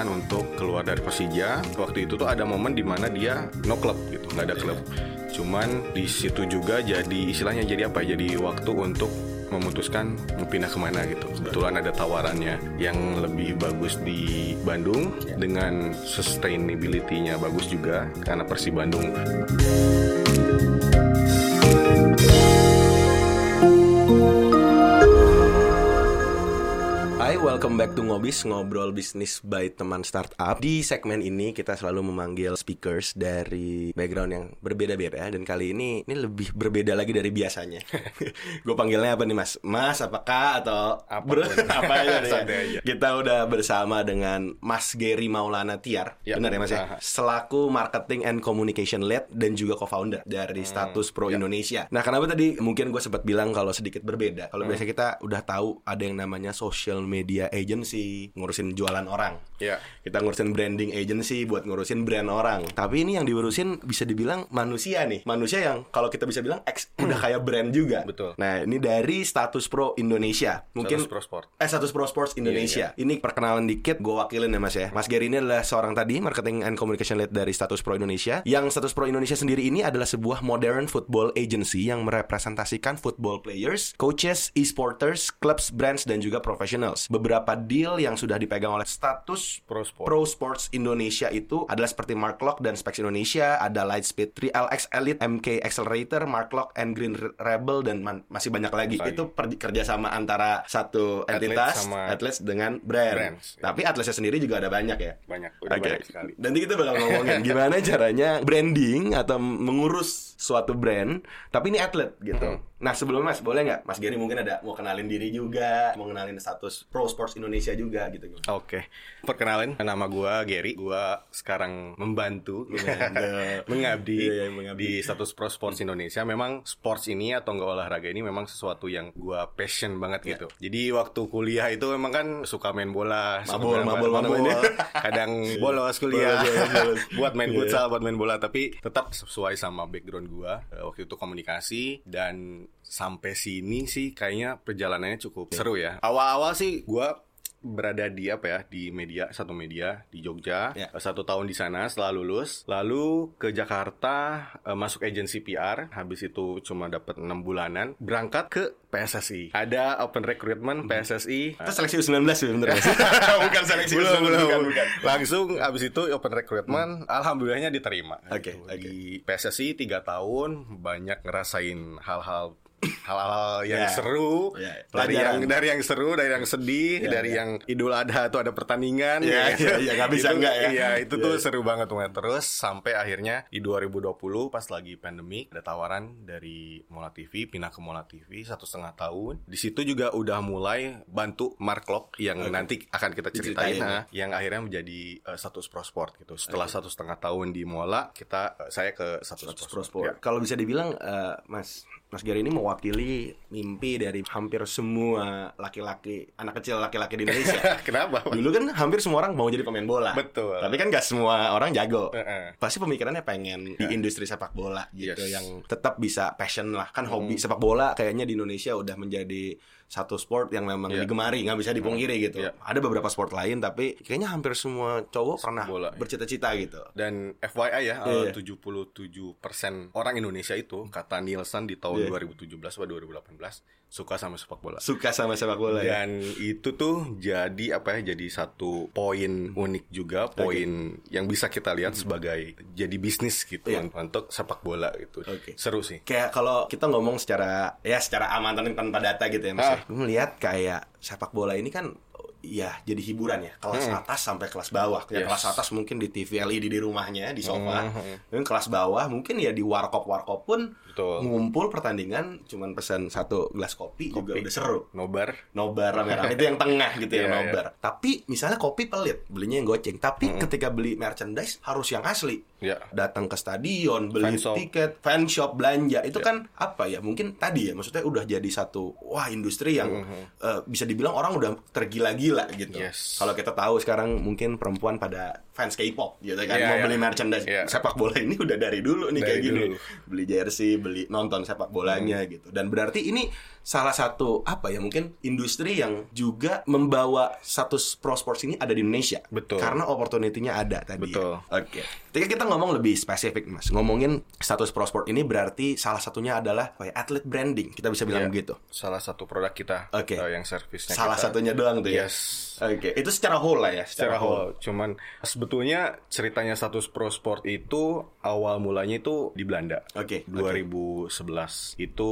memutuskan untuk keluar dari Persija. Waktu itu tuh ada momen di mana dia no club gitu, nggak ada klub. Cuman di situ juga jadi istilahnya jadi apa? ya, Jadi waktu untuk memutuskan mau pindah ke mana gitu. Kebetulan ada tawarannya yang lebih bagus di Bandung dengan sustainability-nya bagus juga karena Persi Bandung Hai, welcome back to Ngobis, ngobrol bisnis by teman startup. Di segmen ini kita selalu memanggil speakers dari background yang berbeda-beda dan kali ini ini lebih berbeda lagi dari biasanya. Gue panggilnya apa nih Mas? Mas apakah atau apa aja nih ya? Aja. Kita udah bersama dengan Mas Gary Maulana Tiar. Ya, Benar ya Mas ya? Selaku marketing and communication lead dan juga co-founder dari Status Pro Indonesia. Nah, kenapa tadi mungkin gue sempat bilang kalau sedikit berbeda. Kalau biasa kita udah tahu ada yang namanya social media agency, ngurusin jualan orang. Ya. Kita ngurusin branding agency buat ngurusin brand orang. Tapi ini yang diurusin bisa dibilang manusia nih. Manusia yang kalau kita bisa bilang ex, udah kayak brand juga. Betul. Nah, ini dari Status Pro Indonesia. Mungkin Status Pro Sport. Eh, Status Pro Sports Indonesia. Ini perkenalan dikit, gue wakilin ya mas ya. Mas Gary ini adalah seorang tadi marketing and communication lead dari Status Pro Indonesia. Yang Status Pro Indonesia sendiri ini adalah sebuah modern football agency yang merepresentasikan football players, coaches, e-sporters, clubs, brands dan juga professionals. Beberapa deal yang sudah dipegang oleh Status Pro Sport. Pro Sports Indonesia itu adalah seperti Mark Lock dan Specs Indonesia, ada Lightspeed 3LX Elite, MK Accelerator, Mark Lock, and Green Rebel dan man- masih banyak lagi. Lagi. Itu per- kerjasama antara satu entitas atlet dengan brand. brands, ya. Tapi atletnya sendiri juga ada banyak ya. Banyak, udah Oke. banyak sekali. Nanti kita bakal ngomongin gimana caranya branding atau mengurus suatu brand, tapi ini atlet gitu. Mhm. Nah sebelum Mas, boleh nggak Mas Gary mungkin ada mau kenalin diri juga, mau kenalin status Pro Sports Indonesia juga gitu. Oke, perkenalin nama gua Gary. Gua sekarang membantu Membantu. mengabdi Iya, iya, mengabdi. di status Pro Sports Indonesia. Memang sports ini atau enggak olahraga ini memang sesuatu yang gua passion banget Iya. gitu. Jadi waktu kuliah itu memang kan suka main bola, main- mabul, mana mainnya? kadang bolos kuliah, Bolos, bolos, bolos. buat main Iya. futsal, buat main bola, tapi tetap sesuai sama background gua. Eh, Waktu itu komunikasi dan sampai sini sih kayaknya perjalanannya cukup seru ya. Awal-awal sih gua berada di apa ya di media satu media di Jogja Ya. satu tahun di sana setelah lulus lalu ke Jakarta eh, masuk agensi PR habis itu cuma dapat enam bulanan berangkat ke PSSI ada open recruitment PSSI Itu seleksi U19 sebenarnya. bukan seleksi belum, U19, belum. bukan, bukan. langsung abis itu open recruitment alhamdulillahnya diterima Oke, Gitu. oke. di PSSI tiga tahun banyak ngerasain hal-hal hal-hal yang Ya. seru Ya, dari yang dari yang seru dari yang sedih Ya, dari ya. yang Idul Adha tuh ada pertandingan Ya, ya, ya, nggak bisa nggak ya. iya itu Ya. tuh seru banget tuh terus sampai akhirnya di 2020 pas lagi pandemi ada tawaran dari Mola TV pindah ke Mola TV satu setengah tahun di situ juga udah mulai bantu Mark Lock yang Oke. nanti akan kita ceritain ya. nah, yang akhirnya menjadi eh, status pro sport gitu setelah satu setengah tahun di Mola kita eh, saya ke status, Status pro sport, Sport. Kalau bisa dibilang eh, Mas Mas Gary ini mewakili mimpi dari hampir semua laki-laki anak kecil laki-laki di Indonesia. Kenapa? Dulu kan hampir semua orang mau jadi pemain bola. Betul. Tapi kan gak semua orang jago. Heeh. Pasti pemikirannya pengen di industri sepak bola gitu Yes. yang tetap bisa passion lah. Kan hobi sepak bola kayaknya di Indonesia udah menjadi satu sport yang memang Iya. digemari, nggak bisa dipungkiri gitu. Iya. Ada beberapa sport lain tapi kayaknya hampir semua cowok pernah bola, iya. bercita-cita gitu. Dan FYI ya, Iya, eh, 77% orang Indonesia itu kata Nielsen di tahun Iya. 2017 atau 2018 suka sama sepak bola. Suka sama sepak bola ya. Dan itu tuh jadi apa ya? Jadi satu poin unik juga, poin yang bisa kita lihat sebagai jadi bisnis gitu Iya. untuk sepak bola gitu. Oke. Seru sih. Kayak kalau kita ngomong secara ya secara aman tanpa data gitu ya Mas. Ah. ya. Gue melihat kayak sepak bola ini kan ya jadi hiburan ya kelas atas sampai kelas bawah Hmm. ya Yes. kelas atas mungkin di TV LED di rumahnya di sofa Hmm. dan kelas bawah mungkin ya di warkop warkop pun Betul. ngumpul pertandingan cuman pesan satu gelas kopi, juga Kopi. udah seru Nobar. nobar rame-rame itu yang tengah gitu ya Iya, nobar tapi misalnya kopi pelit belinya yang goceng tapi Hmm. ketika beli merchandise harus yang asli Ya. datang ke stadion beli Fan tiket fan shop belanja itu Ya. kan apa ya mungkin tadi ya maksudnya udah jadi satu wah industri yang Mhm. eh, bisa dibilang orang udah tergila-gila gila gitu. Yes. Kalau kita tahu sekarang mungkin perempuan pada fans K-pop gitu kan Iya, mau iya. beli merchandise Iya. sepak bola ini udah dari dulu nih Dari kayak gini. dulu. Beli jersey, beli nonton sepak bolanya Hmm. gitu. Dan berarti ini salah satu apa ya mungkin industri yang juga membawa status pro sports ini ada di Indonesia. Betul. Karena opportunity-nya ada tadi. ya. Betul. Oke. Ketika kita ngomong lebih spesifik, Mas, ngomongin status pro sport ini berarti salah satunya adalah ya, atlet branding. Kita bisa bilang Iya. begitu. Salah satu produk kita Oke. eh, yang servisnya Salah kita. satunya doang tuh ya. Yes. Oke, itu secara whole lah ya, secara whole. Cuman sebetulnya ceritanya status pro sport itu awal mulanya itu di Belanda. Oke, 2011 itu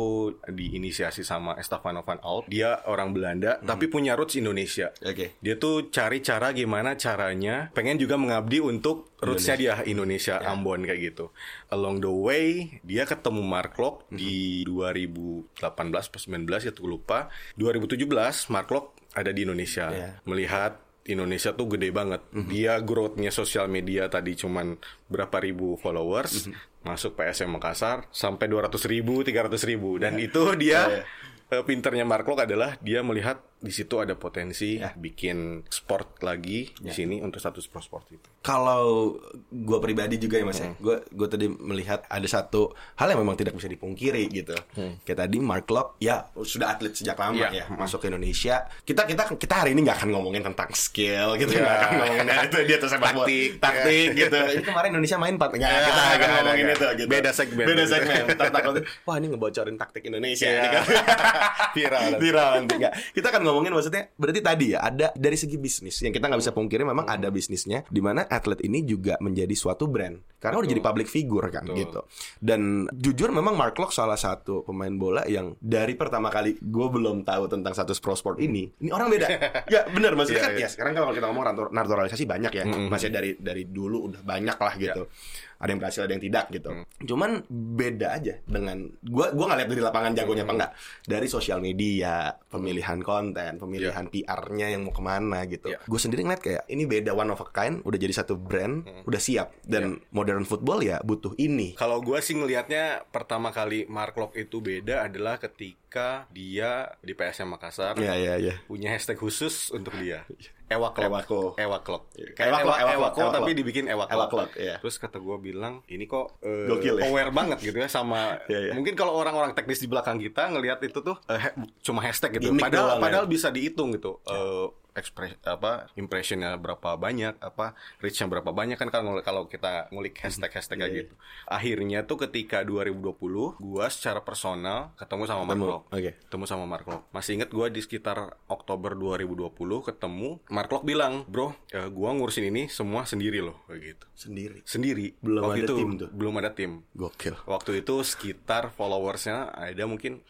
diinisiasi sama Estefano van Alp. Dia orang Belanda tapi punya roots Indonesia. Oke. Dia tuh cari cara gimana caranya pengen juga mengabdi untuk rootsnya dia Indonesia Ya. Ambon kayak gitu. Along the way dia ketemu Mark Locke Mhm. di 2018 atau 19 ya tuh lupa. 2017 Mark Locke ada di Indonesia Ya. melihat Indonesia tuh gede banget. Mhm. Dia growth-nya sosial media tadi cuman berapa ribu followers, Mhm. masuk PSM Makassar sampai 200 ribu, 300 ribu. Dan itu dia Ya, ya. Eh, pinternya Mark Locke adalah dia melihat di situ ada potensi Ya. bikin sport lagi di sini untuk status pro sport itu. Kalau gue pribadi juga ya mas ya, gue gue tadi melihat ada satu hal yang memang tidak bisa dipungkiri gitu. Kayak tadi Mark Locke ya sudah atlet sejak lama ya Iya. masuk ke Indonesia. Kita kita kita hari ini nggak akan ngomongin tentang skill gitu, Iya. nggak akan ngomongin "Nah, itu dia tuh sepak bola." Taktik. taktik gitu. Ini kemarin Indonesia main empat nggak Ya, kita nggak akan ngomongin itu gitu. Beda segmen. Beda segmen. Takut, wah ini ngebocorin taktik Indonesia. Iya. ini kan. Viral. viral nanti nggak. Kita akan ngomongin maksudnya berarti tadi ya ada dari segi bisnis yang kita nggak bisa pungkiri memang ada bisnisnya di mana atlet ini juga menjadi suatu brand karena udah jadi public figure kan Betul. gitu. Dan jujur memang Mark Locke salah satu pemain bola yang dari pertama kali gue belum tahu tentang status pro sport ini. Ini orang beda. ya benar maksudnya Iya, kan iya. ya sekarang kalau kita ngomong natur- naturalisasi banyak ya. Masih dari dari dulu udah banyak lah gitu. Ada yang berhasil, ada yang tidak gitu. Cuman beda aja dengan gua gua nggak lihat dari lapangan jagonya apa enggak. Dari sosial media, pemilihan konten, pemilihan PR-nya yang mau ke mana gitu. Iya. Gue sendiri ngeliat kayak ini beda one of a kind, udah jadi satu brand, udah siap. Dan modern football ya butuh ini. Kalau gue sih ngelihatnya pertama kali Mark Locke itu beda adalah ketika dia di PSM Makassar Iya iya iya. punya hashtag khusus untuk dia. Ewa Clock. Ewako. Ewa Clock. Iya. Kayak Ewa Ewa, Clock, Ewa Ewa Clock, Clock, Ewa tapi Clock. dibikin Ewa Ewa Clock. Iya. Terus kata gue bilang, ini kok eh, Gokil ya? aware banget gitu ya sama Iya, iya. mungkin kalau orang-orang teknis di belakang kita ngelihat itu tuh eh, he- cuma hashtag gitu. Doang, padahal ya. padahal bisa dihitung gitu. Eh, ekspres apa impressionnya berapa banyak apa reachnya berapa banyak kan kalau kalau kita ngulik hashtag hashtag kayak Iya, gitu akhirnya tuh ketika 2020 gua secara personal ketemu sama Mark Ketemu, oke. ketemu sama Mark Locke. Masih inget gue di sekitar Oktober 2020 ketemu Mark Locke bilang, bro, eh, gua ngurusin ini semua sendiri loh, kayak gitu. Sendiri. Sendiri. Belum Waktu ada itu, tim tuh. Belum ada tim. Gokil. Waktu itu sekitar followersnya ada mungkin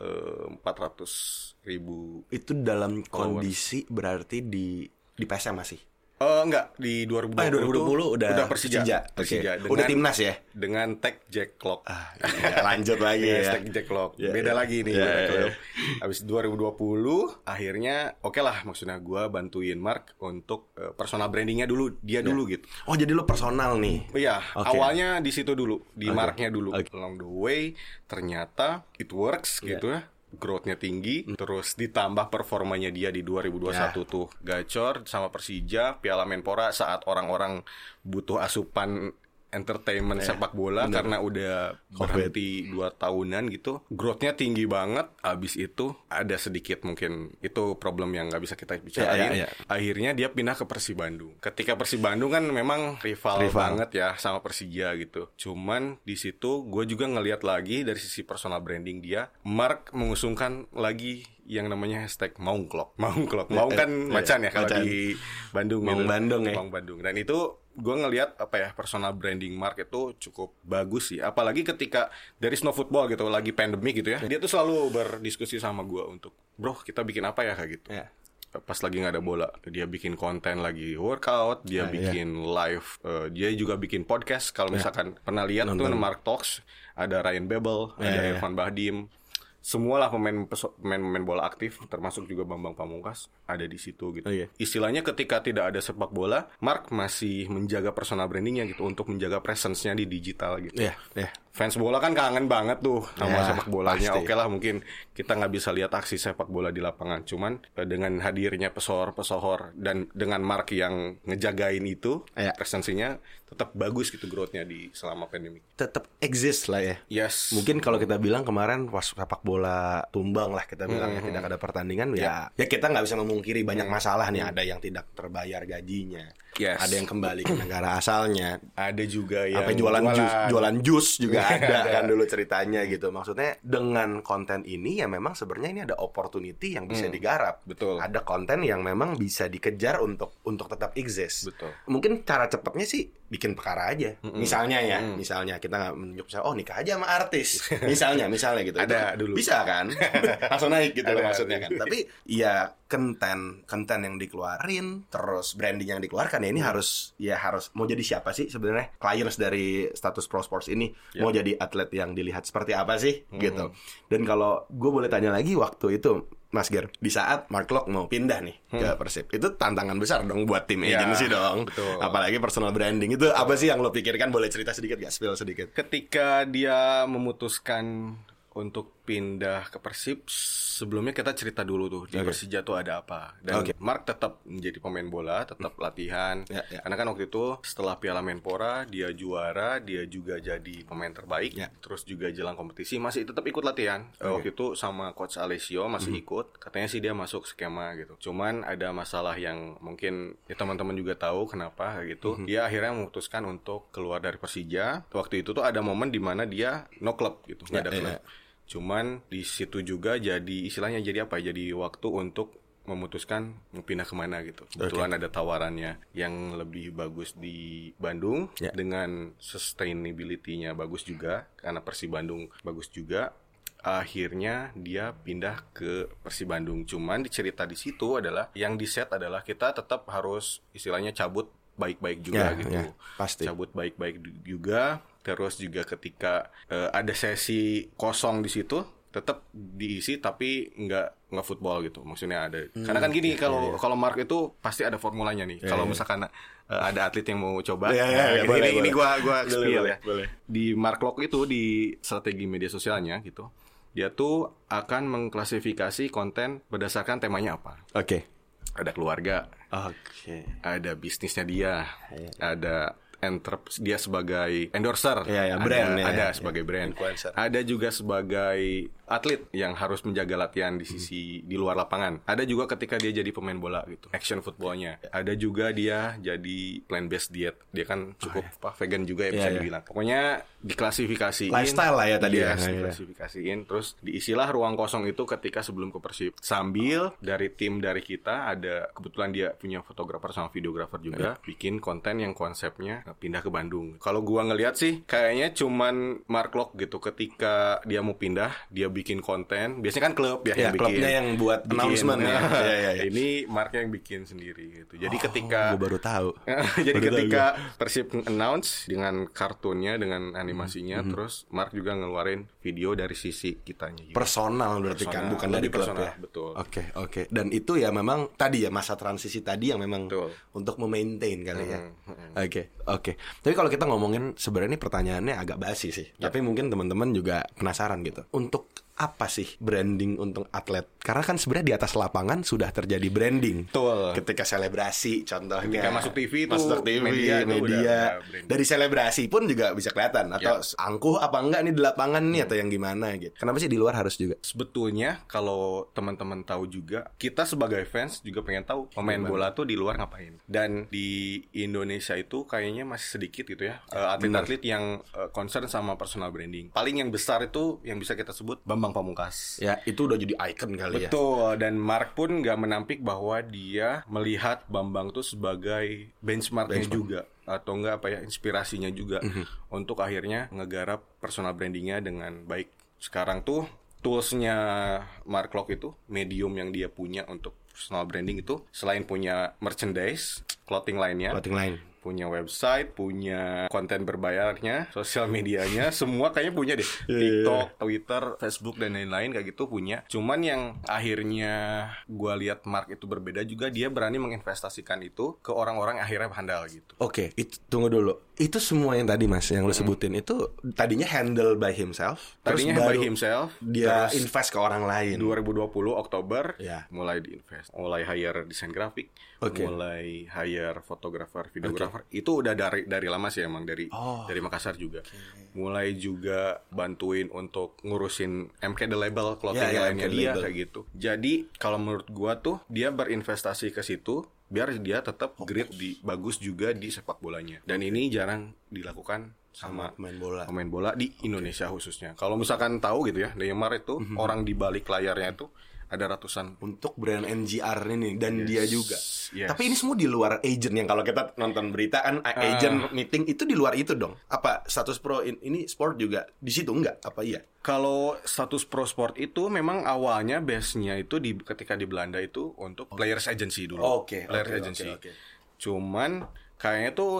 eh, 400 ribu. Itu dalam Followers. kondisi berarti di di PSM masih. Eh enggak di 2020, Ah, 2020 tuh udah Persija. Persija. Persija. Oke. Udah timnas ya? Dengan tag Jack Clock. Ah, iya, lanjut lagi Iya, ya. hashtag Jack Lock. Iya, Beda iya. lagi nih. Iya, iya, iya. Lock. Habis 2020 akhirnya oke lah maksudnya gua bantuin Mark untuk eh, personal brandingnya dulu dia dulu gitu. Oh, jadi lo personal nih. Iya, Oke. awalnya di situ dulu, di Oke. marknya dulu. Oke. Along the way, ternyata it works Iya. gitu ya. Growth-nya tinggi, terus ditambah performanya dia di 2021 Ya. tuh gacor sama Persija, Piala Menpora saat orang-orang butuh asupan entertainment sepak bola Iya, bener. karena udah berhenti dua tahunan gitu. Growth-nya tinggi banget. Abis itu ada sedikit mungkin itu problem yang nggak bisa kita bicarain. Ya, ya, ya. Akhirnya dia pindah ke Persib Bandung. Ketika Persib Bandung kan memang rival, Rival. banget ya sama Persija gitu. Cuman di situ gue juga ngelihat lagi dari sisi personal branding dia, Mark mengusungkan lagi yang namanya hashtag Maung Clock. Maung Clock. Maung kan eh, macan ya kalau macan. di Bandung. Maung gitu. Bandung ya. Maung Bandung. Dan itu gue ngelihat apa ya personal branding Mark itu cukup bagus sih. Apalagi ketika dari snow football gitu lagi pandemic gitu ya. Dia tuh selalu berdiskusi sama gue untuk, bro kita bikin apa ya kayak gitu Ya. pas lagi nggak ada bola dia bikin konten lagi workout dia Ah, iya. bikin live eh, dia juga bikin podcast kalau misalkan pernah lihat tuh. Mark Talks ada Ryan Babel Ya, ada ya. Irfan Bahdim semualah pemain pemain pemain bola aktif termasuk juga Bambang Pamungkas ada di situ gitu Oh, iya. istilahnya ketika tidak ada sepak bola Mark masih menjaga personal brandingnya gitu untuk menjaga presence-nya di digital gitu Iya, iya. Fans bola kan kangen banget tuh sama Ya, sepak bolanya. pasti. Oke lah mungkin kita nggak bisa lihat aksi sepak bola di lapangan, cuman eh, dengan hadirnya pesohor-pesohor dan dengan Mark yang ngejagain itu, Ya. presensinya tetap bagus gitu growth-nya di selama pandemi. Tetap exist lah ya. Yes. Mungkin kalau kita bilang kemarin pas sepak bola tumbang lah kita bilang ya tidak ada pertandingan ya ya kita nggak bisa memungkiri banyak masalah nih ada yang tidak terbayar gajinya Yes. ada yang kembali ke negara asalnya ada juga yang apa jualan jus jualan jus juga ada Ada. kan dulu ceritanya gitu maksudnya dengan konten ini ya memang sebenarnya ini ada opportunity yang bisa digarap Betul. ada konten yang memang bisa dikejar untuk untuk tetap exist Betul. mungkin cara cepatnya sih bikin perkara aja. Misalnya ya misalnya kita nggak menunjuk misalnya oh nikah aja sama artis. Misalnya misalnya gitu. Ada Itu dulu. bisa kan? Langsung naik gitu loh maksudnya kan. Tapi ya konten konten yang dikeluarin terus branding yang dikeluarkan ya ini harus ya harus mau jadi siapa sih sebenarnya? Clients dari status pro sports ini mau jadi atlet yang dilihat seperti apa sih? Gitu. Dan kalau gue boleh tanya lagi waktu itu Mas Ger, di saat Mark Locke mau pindah nih ke Persib, itu tantangan besar dong buat tim Ya, agency dong. betul. Apalagi personal branding itu apa sih yang lo pikirkan? Boleh cerita sedikit gak? Spill sedikit. ketika dia memutuskan untuk pindah ke Persib sebelumnya kita cerita dulu tuh di Oke. Persija tuh ada apa dan Oke. Mark tetap menjadi pemain bola tetap latihan Ya, ya. karena kan waktu itu setelah Piala Menpora dia juara dia juga jadi pemain terbaik Ya. terus juga jelang kompetisi masih tetap ikut latihan Eh, waktu itu sama coach Alessio masih Mhm. ikut katanya sih dia masuk skema gitu cuman ada masalah yang mungkin ya teman-teman juga tahu kenapa gitu Mhm. dia akhirnya memutuskan untuk keluar dari Persija waktu itu tuh ada momen di mana dia no club gitu nggak ada klub ya. Cuman di situ juga jadi istilahnya jadi apa ya? jadi waktu untuk memutuskan mau pindah ke mana gitu kebetulan ada tawarannya yang lebih bagus di Bandung Ya. dengan sustainability-nya bagus juga karena Persi Bandung bagus juga akhirnya dia pindah ke Persi Bandung cuman dicerita di situ adalah yang di set adalah kita tetap harus istilahnya cabut baik-baik juga Ya, gitu ya, pasti. cabut baik-baik juga terus juga ketika eh, ada sesi kosong di situ tetap diisi tapi nggak nggak football gitu maksudnya ada Hmm, karena kan gini iya, kalau kalau Mark itu pasti ada formulanya nih kalau misalkan eh, ada atlet yang mau coba Iya, iya, nah, iya, ini, boleh, ini boleh. gua gua Boleh, spill boleh, ya boleh. di Mark Lock itu di strategi media sosialnya gitu dia tuh akan mengklasifikasi konten berdasarkan temanya apa Oke. ada keluarga Oke. ada bisnisnya dia, ada entrep dia sebagai endorser, Iya, iya, ada, brand, ya, ada ya, sebagai brand, Influencer. ada juga sebagai atlet yang harus menjaga latihan di sisi di luar lapangan, ada juga ketika dia jadi pemain bola gitu, action footballnya, ada juga dia jadi plant based diet, dia kan cukup apa, vegan juga ya bisa Iya, iya. dibilang, pokoknya diklasifikasiin, Lifestyle lah ya tadi ya. Yes, Iya. diklasifikasiin, terus diisilah ruang kosong itu ketika sebelum ke Persib, sambil dari tim dari kita ada kebetulan dia punya fotografer sama videografer juga bikin konten yang konsepnya pindah ke Bandung. Kalau gua ngelihat sih kayaknya cuman Mark Lock gitu ketika dia mau pindah dia bikin konten. Biasanya kan klub ya, Ya, yang bikin. klubnya yang buat Bikin. announcement ya. Iya, iya, iya. Ini Mark yang bikin sendiri gitu. Jadi ketika gue baru tahu. jadi Baru tahu ketika Persib announce dengan kartunnya dengan animasinya Hmm, terus Mark juga ngeluarin video dari sisi kitanya juga. personal berarti kan Personal, bukan dari klub ya. betul. Oke, oke. Dan itu ya memang tadi ya masa transisi tadi yang memang Betul. untuk memaintain kali ya. Hmm, Oke, oke. Tapi kalau kita ngomongin sebenarnya ini pertanyaannya agak basi sih. Ya. Tapi mungkin teman-teman juga penasaran gitu. Untuk apa sih branding untuk atlet? Karena kan sebenarnya di atas lapangan sudah terjadi branding. Betul. Ketika selebrasi contohnya. Ketika masuk TV itu masuk TV, media media. udah-. Dari selebrasi pun juga bisa kelihatan atau Ya. angkuh apa enggak nih di lapangan nih atau yang gimana gitu. Kenapa sih di luar harus juga? Sebetulnya kalau teman-teman tahu juga, kita sebagai fans juga pengen tahu pemain bola tuh di luar ngapain. Dan di Indonesia itu kayaknya masih sedikit gitu ya eh, atlet-atlet yang eh, concern sama personal branding. Paling yang besar itu yang bisa kita sebut Bambang Pamungkas. Ya, itu udah jadi icon kali ya. Betul, dan Mark pun nggak menampik bahwa dia melihat Bambang tuh sebagai benchmarknya juga atau enggak apa ya inspirasinya juga untuk akhirnya ngegarap personal brandingnya dengan baik. Sekarang tuh toolsnya Mark Lock itu medium yang dia punya untuk personal branding itu selain punya merchandise, clothing lainnya, Clothing line. Punya website, punya konten berbayarnya, sosial medianya, semua kayaknya punya deh. TikTok, Twitter, Facebook dan lain-lain kayak gitu punya. Cuman yang akhirnya gua lihat Mark itu berbeda juga dia berani menginvestasikan itu ke orang-orang akhirnya handal gitu. Oke, itu tunggu dulu. Itu semua yang tadi mas yang lo sebutin itu tadinya handle by himself terus Tadinya by baru himself, dia terus invest ke orang lain 2020 Oktober Ya. mulai diinvest, mulai hire desain grafik, Oke. mulai hire fotografer, videografer. Itu udah dari dari lama sih emang dari Oh. dari Makassar juga. Mulai juga bantuin untuk ngurusin MK The Label clothing Ya, ya, lainnya MK The dia Label. kayak gitu. Jadi kalau menurut gua tuh dia berinvestasi ke situ biar dia tetap grip di bagus juga di sepak bolanya. Dan ini jarang dilakukan sama pemain bola pemain bola di Indonesia khususnya. Kalau misalkan tahu gitu ya, Neymar itu Mhm. orang di balik layarnya itu ada ratusan untuk brand NGR ini dan dia juga. yes. Tapi ini semua di luar agent yang kalau kita nonton berita kan Ah. agent meeting itu di luar itu dong. Apa status pro in- ini sport juga di situ enggak? Apa iya? Kalau status pro sport itu memang awalnya base-nya itu di ketika di Belanda itu untuk players agency dulu. Oke, players oke, agency. oke, oke. Cuman kayaknya tuh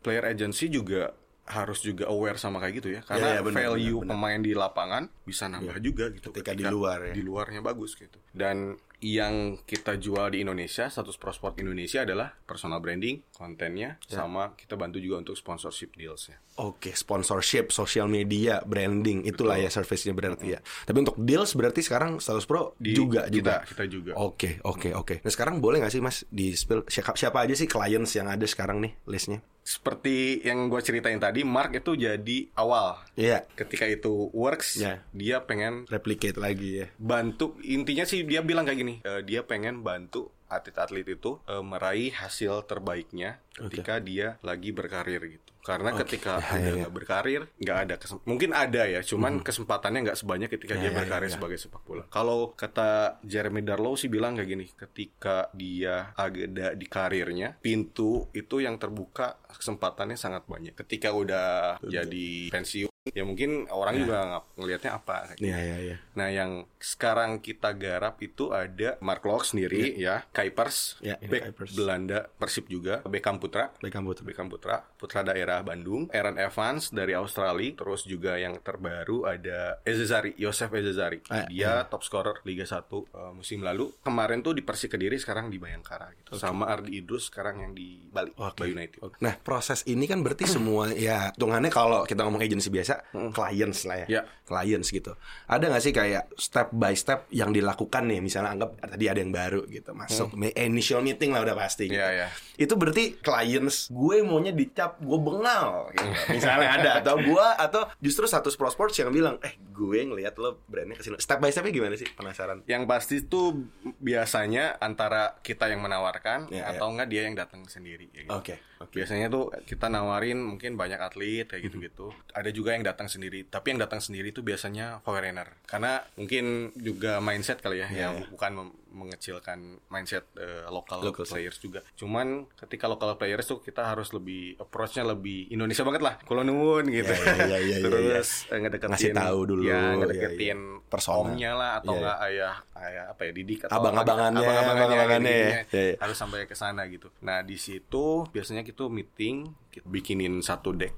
player agency juga harus juga aware sama kayak gitu ya karena Ya, ya, benar, value benar, benar. pemain di lapangan bisa nambah juga gitu Ketika di luar ya. di luarnya bagus gitu dan yang kita jual di Indonesia status pro sport Indonesia adalah personal branding kontennya Ya. sama kita bantu juga untuk sponsorship dealsnya Oke, sponsorship, social media, branding, itulah ya service-nya berarti ya. Tapi untuk deals berarti sekarang status pro Di- juga kita juga. kita juga Oke, oke, oke. Nah sekarang boleh nggak sih mas di spill siapa, siapa aja sih clients yang ada sekarang nih listnya? Seperti yang gue ceritain tadi Mark itu jadi awal Iya, ketika itu works Ya. dia pengen replicate lagi ya. bantu intinya sih dia bilang kayak gini eh, dia pengen bantu atlet-atlet itu eh, meraih hasil terbaiknya ketika dia lagi berkarir gitu karena ketika Ya, udah ya, ya. nggak berkarir nggak ada mungkin ada ya cuman kesempatannya nggak sebanyak ketika Ya, dia ya, berkarir ya, ya. sebagai sepak bola. Kalau kata Jeremy Darlow sih bilang kayak gini ketika dia ada di karirnya pintu itu yang terbuka kesempatannya sangat banyak. Ketika udah jadi pensiun ya mungkin orang juga nggak ngelihatnya apa gitu. Iya, iya, iya. Nah, yang sekarang kita garap itu ada Mark Locke sendiri ya, Kuipers, Ya, ya, back Kuipers. Belanda Persib juga, Beckham Putra, Beckham Putra. Beckham Putra, putra daerah Bandung, Aaron Evans dari Australia, terus juga yang terbaru ada Ezezari, Yosef Ezezari. Ah, Dia top scorer Liga 1 uh, musim lalu. Kemarin tuh di Persik Kediri, sekarang di Bayangkara gitu. Sama Ardi Idrus sekarang yang di Bali. Bali United. Nah proses ini kan berarti semua ya hitungannya kalau kita ngomong agency biasa clients lah ya, Ya. clients gitu. Ada nggak sih kayak step by step yang dilakukan nih? Misalnya anggap tadi ada yang baru gitu masuk Me- initial meeting lah udah pasti. Gitu. Iya, iya. Itu berarti clients gue maunya dicap gue bengal gitu. Misalnya ada atau gue atau justru satu sports yang bilang eh gue ngelihat lo brandnya ke sini. Step by stepnya gimana sih? Penasaran. Yang pasti tuh biasanya antara kita yang menawarkan Ya, atau enggak dia yang datang sendiri. ya gitu. Oke. Oke. Biasanya tuh kita nawarin mungkin banyak atlet kayak gitu-gitu. Ada juga yang datang sendiri, tapi yang datang sendiri itu biasanya foreigner. Karena mungkin juga mindset kali ya, Iya, yang iya. bukan mengecilkan mindset eh, lokal Local players juga. Cuman ketika lokal players tuh kita harus lebih approach-nya lebih Indonesia banget lah. Kulo nuwun gitu. Iya, iya, iya, iya, Terus eh, ngedeketin Ngasih tahu dulu, Ya, iya, ngedeketin iya. Persona. omnya lah atau Iya, enggak ayah ayah apa ya didik atau Abang-abangannya, abang-abangannya, abang-abangannya ya. jadinya Iya, iya. harus sampai ke sana gitu. Nah di situ biasanya kita meeting, kita bikinin satu deck,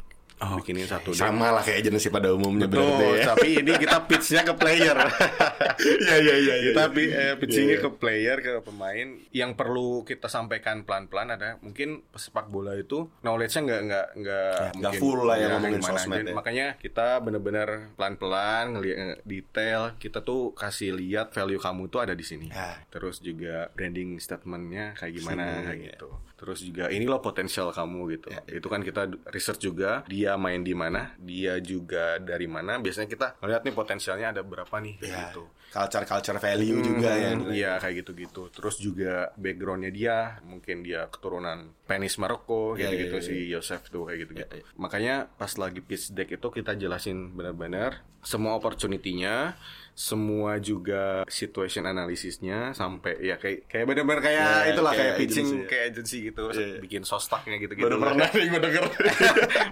bikinin satu deck. Sama lah kayak agency pada umumnya Betul, berarti ya. tapi ini kita pitch-nya ke player. Iya iya iya. iya. kita eh, pitchingnya Iya, iya. ke player, ke pemain. Yang perlu kita sampaikan pelan-pelan ada mungkin pesepak bola itu knowledge-nya nggak nggak nggak Ya, mungkin full lah ya ya, ngomongin sosmed Jadi ya. Makanya kita bener-bener pelan-pelan ngelihat eh, detail. Kita tuh kasih lihat value kamu tuh ada di sini. Ya. Terus juga branding statement-nya kayak gimana Sini, kayak ya. Terus juga ini loh potensial kamu gitu. Itu kan kita research juga dia main di mana, dia juga dari mana. Biasanya kita melihat nih potensialnya ada berapa nih Ya. gitu. Culture culture value juga ya. Hmm, Iya kayak gitu-gitu. Terus juga backgroundnya dia, mungkin dia keturunan Penis Maroko, Iya, gitu-gitu iya, si Yosef tuh kayak gitu-gitu. Iya, iya. Makanya pas lagi pitch deck itu kita jelasin benar-benar semua opportunity-nya, semua juga situation analisisnya sampai ya kayak kayak benar-benar kayak Iya, itulah kayak kayak, pitching agency, ya. kayak agency gitu, Iya, iya. bikin sostaknya gitu-gitu. Baru pernah nih gue denger.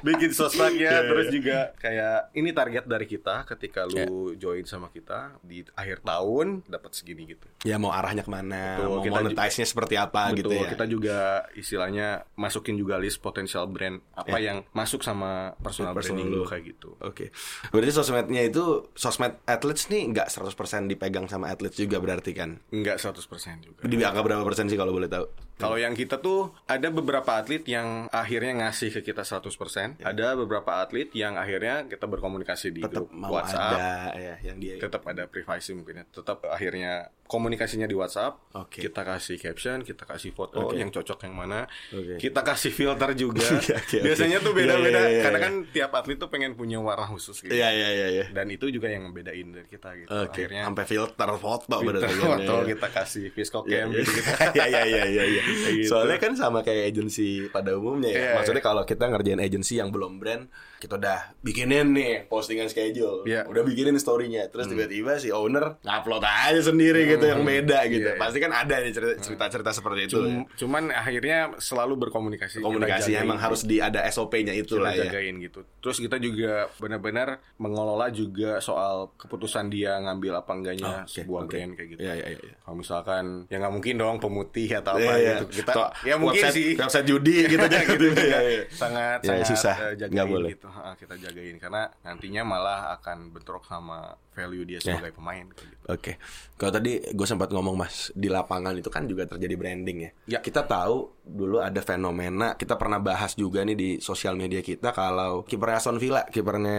bikin sostaknya Iya, terus iya. juga kayak ini target dari kita ketika lu join sama kita di akhir tahun dapat segini gitu. ya mau arahnya ke mana, Betul, mau kita ju- monetize-nya seperti apa gitu Betul, ya. kita juga istilahnya masukin juga list potensial brand apa yang masuk sama personal Personal branding lu. kayak gitu. Oke. Berarti sosmednya itu sosmed athletes nih nggak 100% dipegang sama atlet juga berarti kan? Enggak 100% juga. Di angka berapa persen sih kalau boleh tahu? Kalau yang kita tuh ada beberapa atlet yang akhirnya ngasih ke kita 100%, ada beberapa atlet yang akhirnya kita berkomunikasi di Tetap grup mau WhatsApp. ada ya yang dia tetap ada privacy mungkin ya. Tetap akhirnya komunikasinya di WhatsApp. Oke. Kita kasih caption, kita kasih foto Oke. yang cocok yang mana. Oke. Kita kasih filter juga. Oke, oke. Biasanya tuh beda-beda iya, iya, karena iya. kan tiap atlet tuh pengen punya warna khusus gitu. Iya iya iya iya. Dan itu juga yang membedain dari kita gitu. Oke, Akhirnya sampai filter foto filter berarti kan, foto ya. kita kasih Iya, cam gitu gitu. Iya iya iya iya gitu. Soalnya kan sama kayak agensi pada umumnya ya. Iya, Maksudnya kalau kita ngerjain agensi yang belum brand, kita udah bikinin nih postingan schedule, Iya. udah bikinin story-nya, terus tiba-tiba si owner ngupload aja sendiri gitu yang beda gitu. Iya, iya. Pasti kan ada nih cerita- cerita-cerita seperti itu. ya. Cum- Cuman akhirnya selalu berkomunikasi. Komunikasi jagain emang gitu. harus di ada SOP-nya itu lah ya. jagain gitu. Terus kita juga benar-benar mengelola juga soal keputusan dia ngambil apa enggaknya Oh, oke, sebuah oke. brand kayak gitu. Iya iya iya. Kalau misalkan ya nggak mungkin dong pemutih atau Iya, apa iya. Gitu. Kita Atau ya mungkin website- sih website judi gitu aja gitu. Iya, iya. sangat Ya, sangat susah. eh, jagain Nggak boleh. gitu. Kita jagain karena nantinya malah akan bentrok sama value dia Ya. sebagai pemain kayak gitu. Oke, kalau tadi gue sempat ngomong mas di lapangan itu kan juga terjadi branding ya. Ya. Kita tahu dulu ada fenomena, kita pernah bahas juga nih di sosial media kita kalau kipernya Aston Villa, kipernya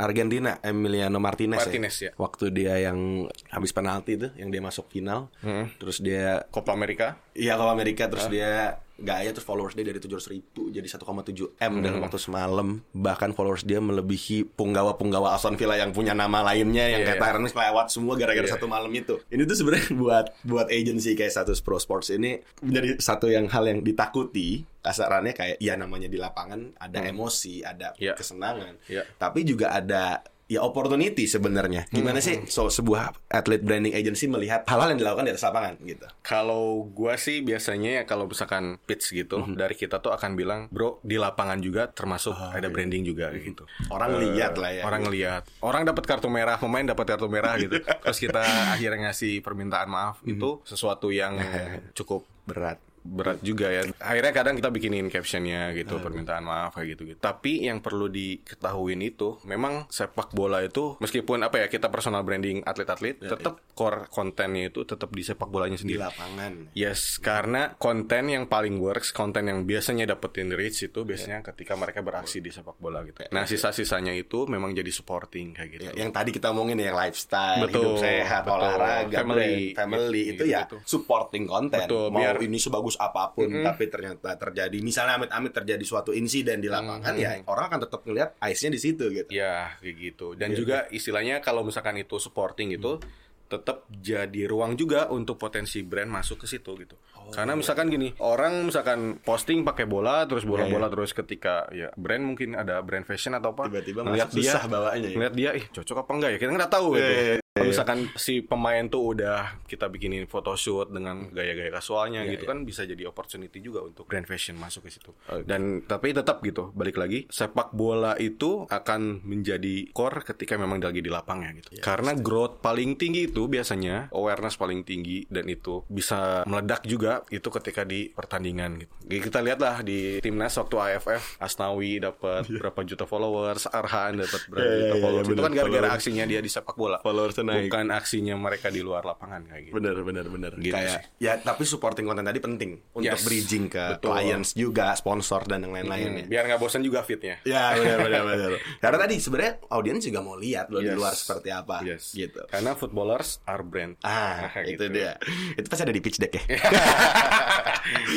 Argentina Emiliano Martinez, Martinez, ya. Waktu dia yang habis penalti itu, yang dia masuk final, Hmm. terus dia Copa America Iya kalau Amerika terus dia gaya terus followers dia dari 700 ribu jadi 1,7 m dalam waktu semalam bahkan followers dia melebihi punggawa-punggawa Aston Villa yang punya nama lainnya yang Iya, kayak Tyrone kelewat semua gara-gara Iya. satu malam itu ini tuh sebenarnya buat buat agency kayak status pro sports ini menjadi satu yang hal yang ditakuti kasarannya kayak ya namanya di lapangan ada emosi ada Iya. kesenangan Iya. tapi juga ada ya opportunity sebenarnya gimana sih so sebuah atlet branding agency melihat hal-hal yang dilakukan di atas lapangan gitu Kalau gua sih biasanya ya kalau misalkan pitch gitu Mhm. dari kita tuh akan bilang, "Bro, di lapangan juga termasuk Oh, ada iya. branding juga gitu." Orang Eh, lihat lah ya. Orang lihat. Orang dapat kartu merah, pemain dapat kartu merah gitu. Terus kita akhirnya ngasih permintaan maaf Mhm. itu sesuatu yang cukup berat berat juga ya. Akhirnya kadang kita bikinin captionnya gitu, Ah. permintaan maaf kayak gitu gitu. Tapi yang perlu diketahuin itu, memang sepak bola itu meskipun apa ya kita personal branding atlet-atlet, tetap core kontennya itu tetap di sepak bolanya di sendiri. lapangan Yes, karena konten yang paling works, konten yang biasanya dapetin reach itu biasanya ketika mereka beraksi di sepak bola gitu. Nah, sisa-sisanya itu memang jadi supporting kayak gitu. Ya, yang tadi kita omongin ya, yang lifestyle, Betul, hidup sehat, betul. olahraga, Family, brand, family gitu, itu gitu, ya gitu. supporting konten. Betul, Mau biar- ini sebagus apa pun, tapi ternyata terjadi, misalnya amit-amit terjadi suatu insiden di lapangan, ya orang akan tetap ngelihat ice-nya di situ gitu. Ya, kayak gitu. Dan Iya, juga istilahnya kalau misalkan itu supporting itu tetap jadi ruang juga untuk potensi brand masuk ke situ gitu. Oh, Karena iya. misalkan gini, orang misalkan posting pakai bola terus Iya, bola-bola terus ketika ya brand mungkin ada brand fashion atau apa, Tiba-tiba masuk susah bawaannya ya. ngeliat dia, ih cocok apa enggak ya? Kita nggak tahu gitu. Iya, iya, Kalau misalkan si pemain tuh udah kita bikinin photoshoot dengan gaya-gaya kasualnya Iya, gitu iya. kan bisa jadi opportunity juga untuk brand fashion masuk ke situ. Dan tapi tetap gitu, balik lagi sepak bola itu akan menjadi core ketika memang lagi di lapangnya gitu. Karena growth paling tinggi itu biasanya awareness paling tinggi dan itu bisa meledak juga itu ketika di pertandingan gitu. Jadi kita lihatlah di timnas waktu AFF Asnawi dapat berapa juta followers, Arhan dapat berapa Iya, juta iya, iya, followers. itu bener. kan gara-gara Followers. aksinya dia di sepak bola. Followersnya naik. Bukan aksinya mereka di luar lapangan kayak gitu. Bener bener bener Gitu kayak sih. ya tapi supporting konten tadi penting untuk Yes. bridging ke Betul. clients juga sponsor dan yang lain-lain ya. Hmm, biar nggak bosan juga fitnya. Ya benar benar benar. Karena tadi sebenarnya audiens juga mau lihat loh di Yes. luar seperti apa Yes. gitu. Karena footballers are brand. Ah, Nah, itu gitu. dia. Itu pasti ada di pitch deck ya.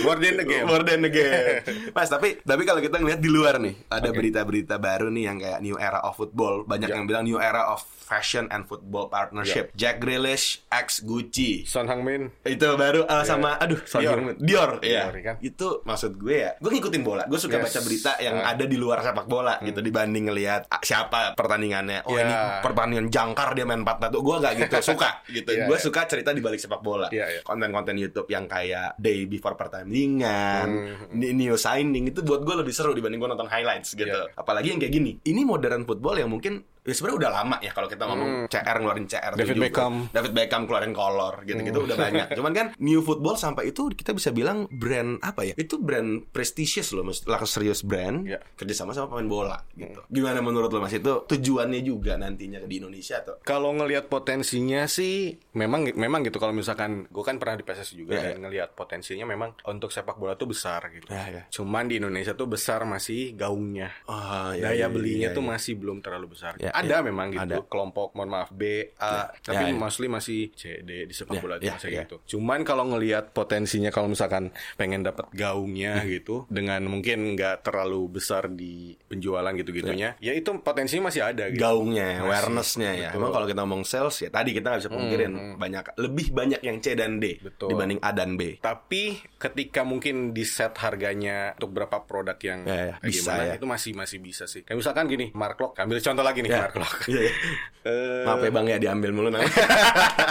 More than the game. More than the game. Mas, tapi tapi kalau kita ngeliat di luar nih, ada berita-berita baru nih yang kayak new era of football. Banyak Ya. yang bilang new era of fashion and football partnership. Jack Grealish X Gucci. Son Heung-min. Itu baru uh, sama aduh Ya. Dior. Dior. Dior, iya. Dior, kan? Itu maksud gue ya. Gue ngikutin bola. Gue suka Yes. baca berita yang Ah. ada di luar sepak bola gitu dibanding ngelihat ah, siapa pertandingannya. Oh, Ya. ini pertandingan jangkar dia main 4 Gue gak gitu suka gitu. Iya, gue iya. suka cerita di balik sepak bola. Iya, iya. Konten-konten YouTube yang kayak day before pertandingan, Hmm. new signing itu buat gue lebih seru dibanding gue nonton highlights gitu. Iya. Apalagi yang kayak gini. Ini modern football yang mungkin ya sebenarnya udah lama ya kalau kita ngomong CR ngeluarin CR David 7, Beckham. David Beckham keluarin color gitu-gitu udah banyak. Cuman kan new football sampai itu kita bisa bilang brand apa ya? Itu brand prestisius loh, mas, serius brand Ya. kerjasama sama pemain bola gitu. Gimana menurut lo mas itu tujuannya juga nantinya di Indonesia atau? Kalau ngelihat potensinya sih memang memang gitu kalau misalkan gue kan pernah di PSSI juga Ya, dan ngelihat potensinya memang untuk sepak bola tuh besar gitu. Ya, ya. Cuman di Indonesia tuh besar masih gaungnya. Oh, Daya belinya iya, tuh iya. masih belum terlalu besar. Ya, ada ya. memang gitu Ada. kelompok mohon maaf B, A, tapi Ya, ya. mostly masih C, D di sepak Ya, bola itu ya, masih ya. gitu. Cuman kalau ngelihat potensinya kalau misalkan pengen dapat gaungnya Hmm. gitu dengan mungkin nggak terlalu besar di penjualan gitu-gitunya, ya itu potensinya masih ada gitu. gaungnya, awarenessnya ya. betul. Emang kalau kita ngomong sales ya tadi kita nggak bisa pungkirin banyak lebih banyak yang C dan D Betul. dibanding A dan B. Tapi ketika mungkin di set harganya untuk berapa produk yang Ya, ya, bisa gimana ya. itu masih masih bisa sih. Kayak misalkan gini, Mark Lock, ambil contoh lagi nih Ya. Mark Lock. Iya, iya. Eh, Maaf ya bang ya diambil mulu namanya.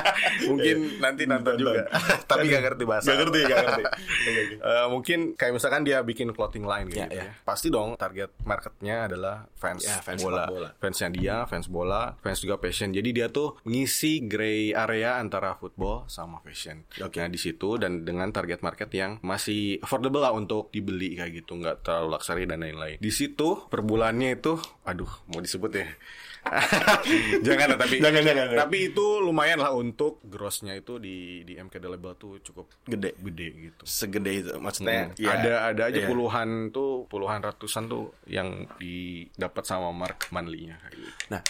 mungkin nanti nonton juga. Tapi gak ngerti bahasa. Gak ngerti, gak ngerti. Eh, mungkin kayak misalkan dia bikin clothing line gitu, Ya, ya. Pasti dong target marketnya adalah fans, Ya, fans bola. bola. Fansnya dia, fans bola, fans juga fashion. Jadi dia tuh ngisi gray area antara football sama fashion. Oke. Nah di situ dan dengan target market yang masih affordable lah untuk dibeli kayak gitu, nggak terlalu luxury dan lain-lain. Di situ per bulannya itu, aduh mau disebut ya. jangan lah, tapi Jangan, jangan, jangan. tapi itu lumayan lah untuk grossnya itu di di MKD label tuh cukup Gede. gede gitu. Segede itu maksudnya. Hmm. ya, ada ada aja iya. puluhan tuh puluhan ratusan tuh yang didapat sama Mark Manley-nya kayak gitu. Nah,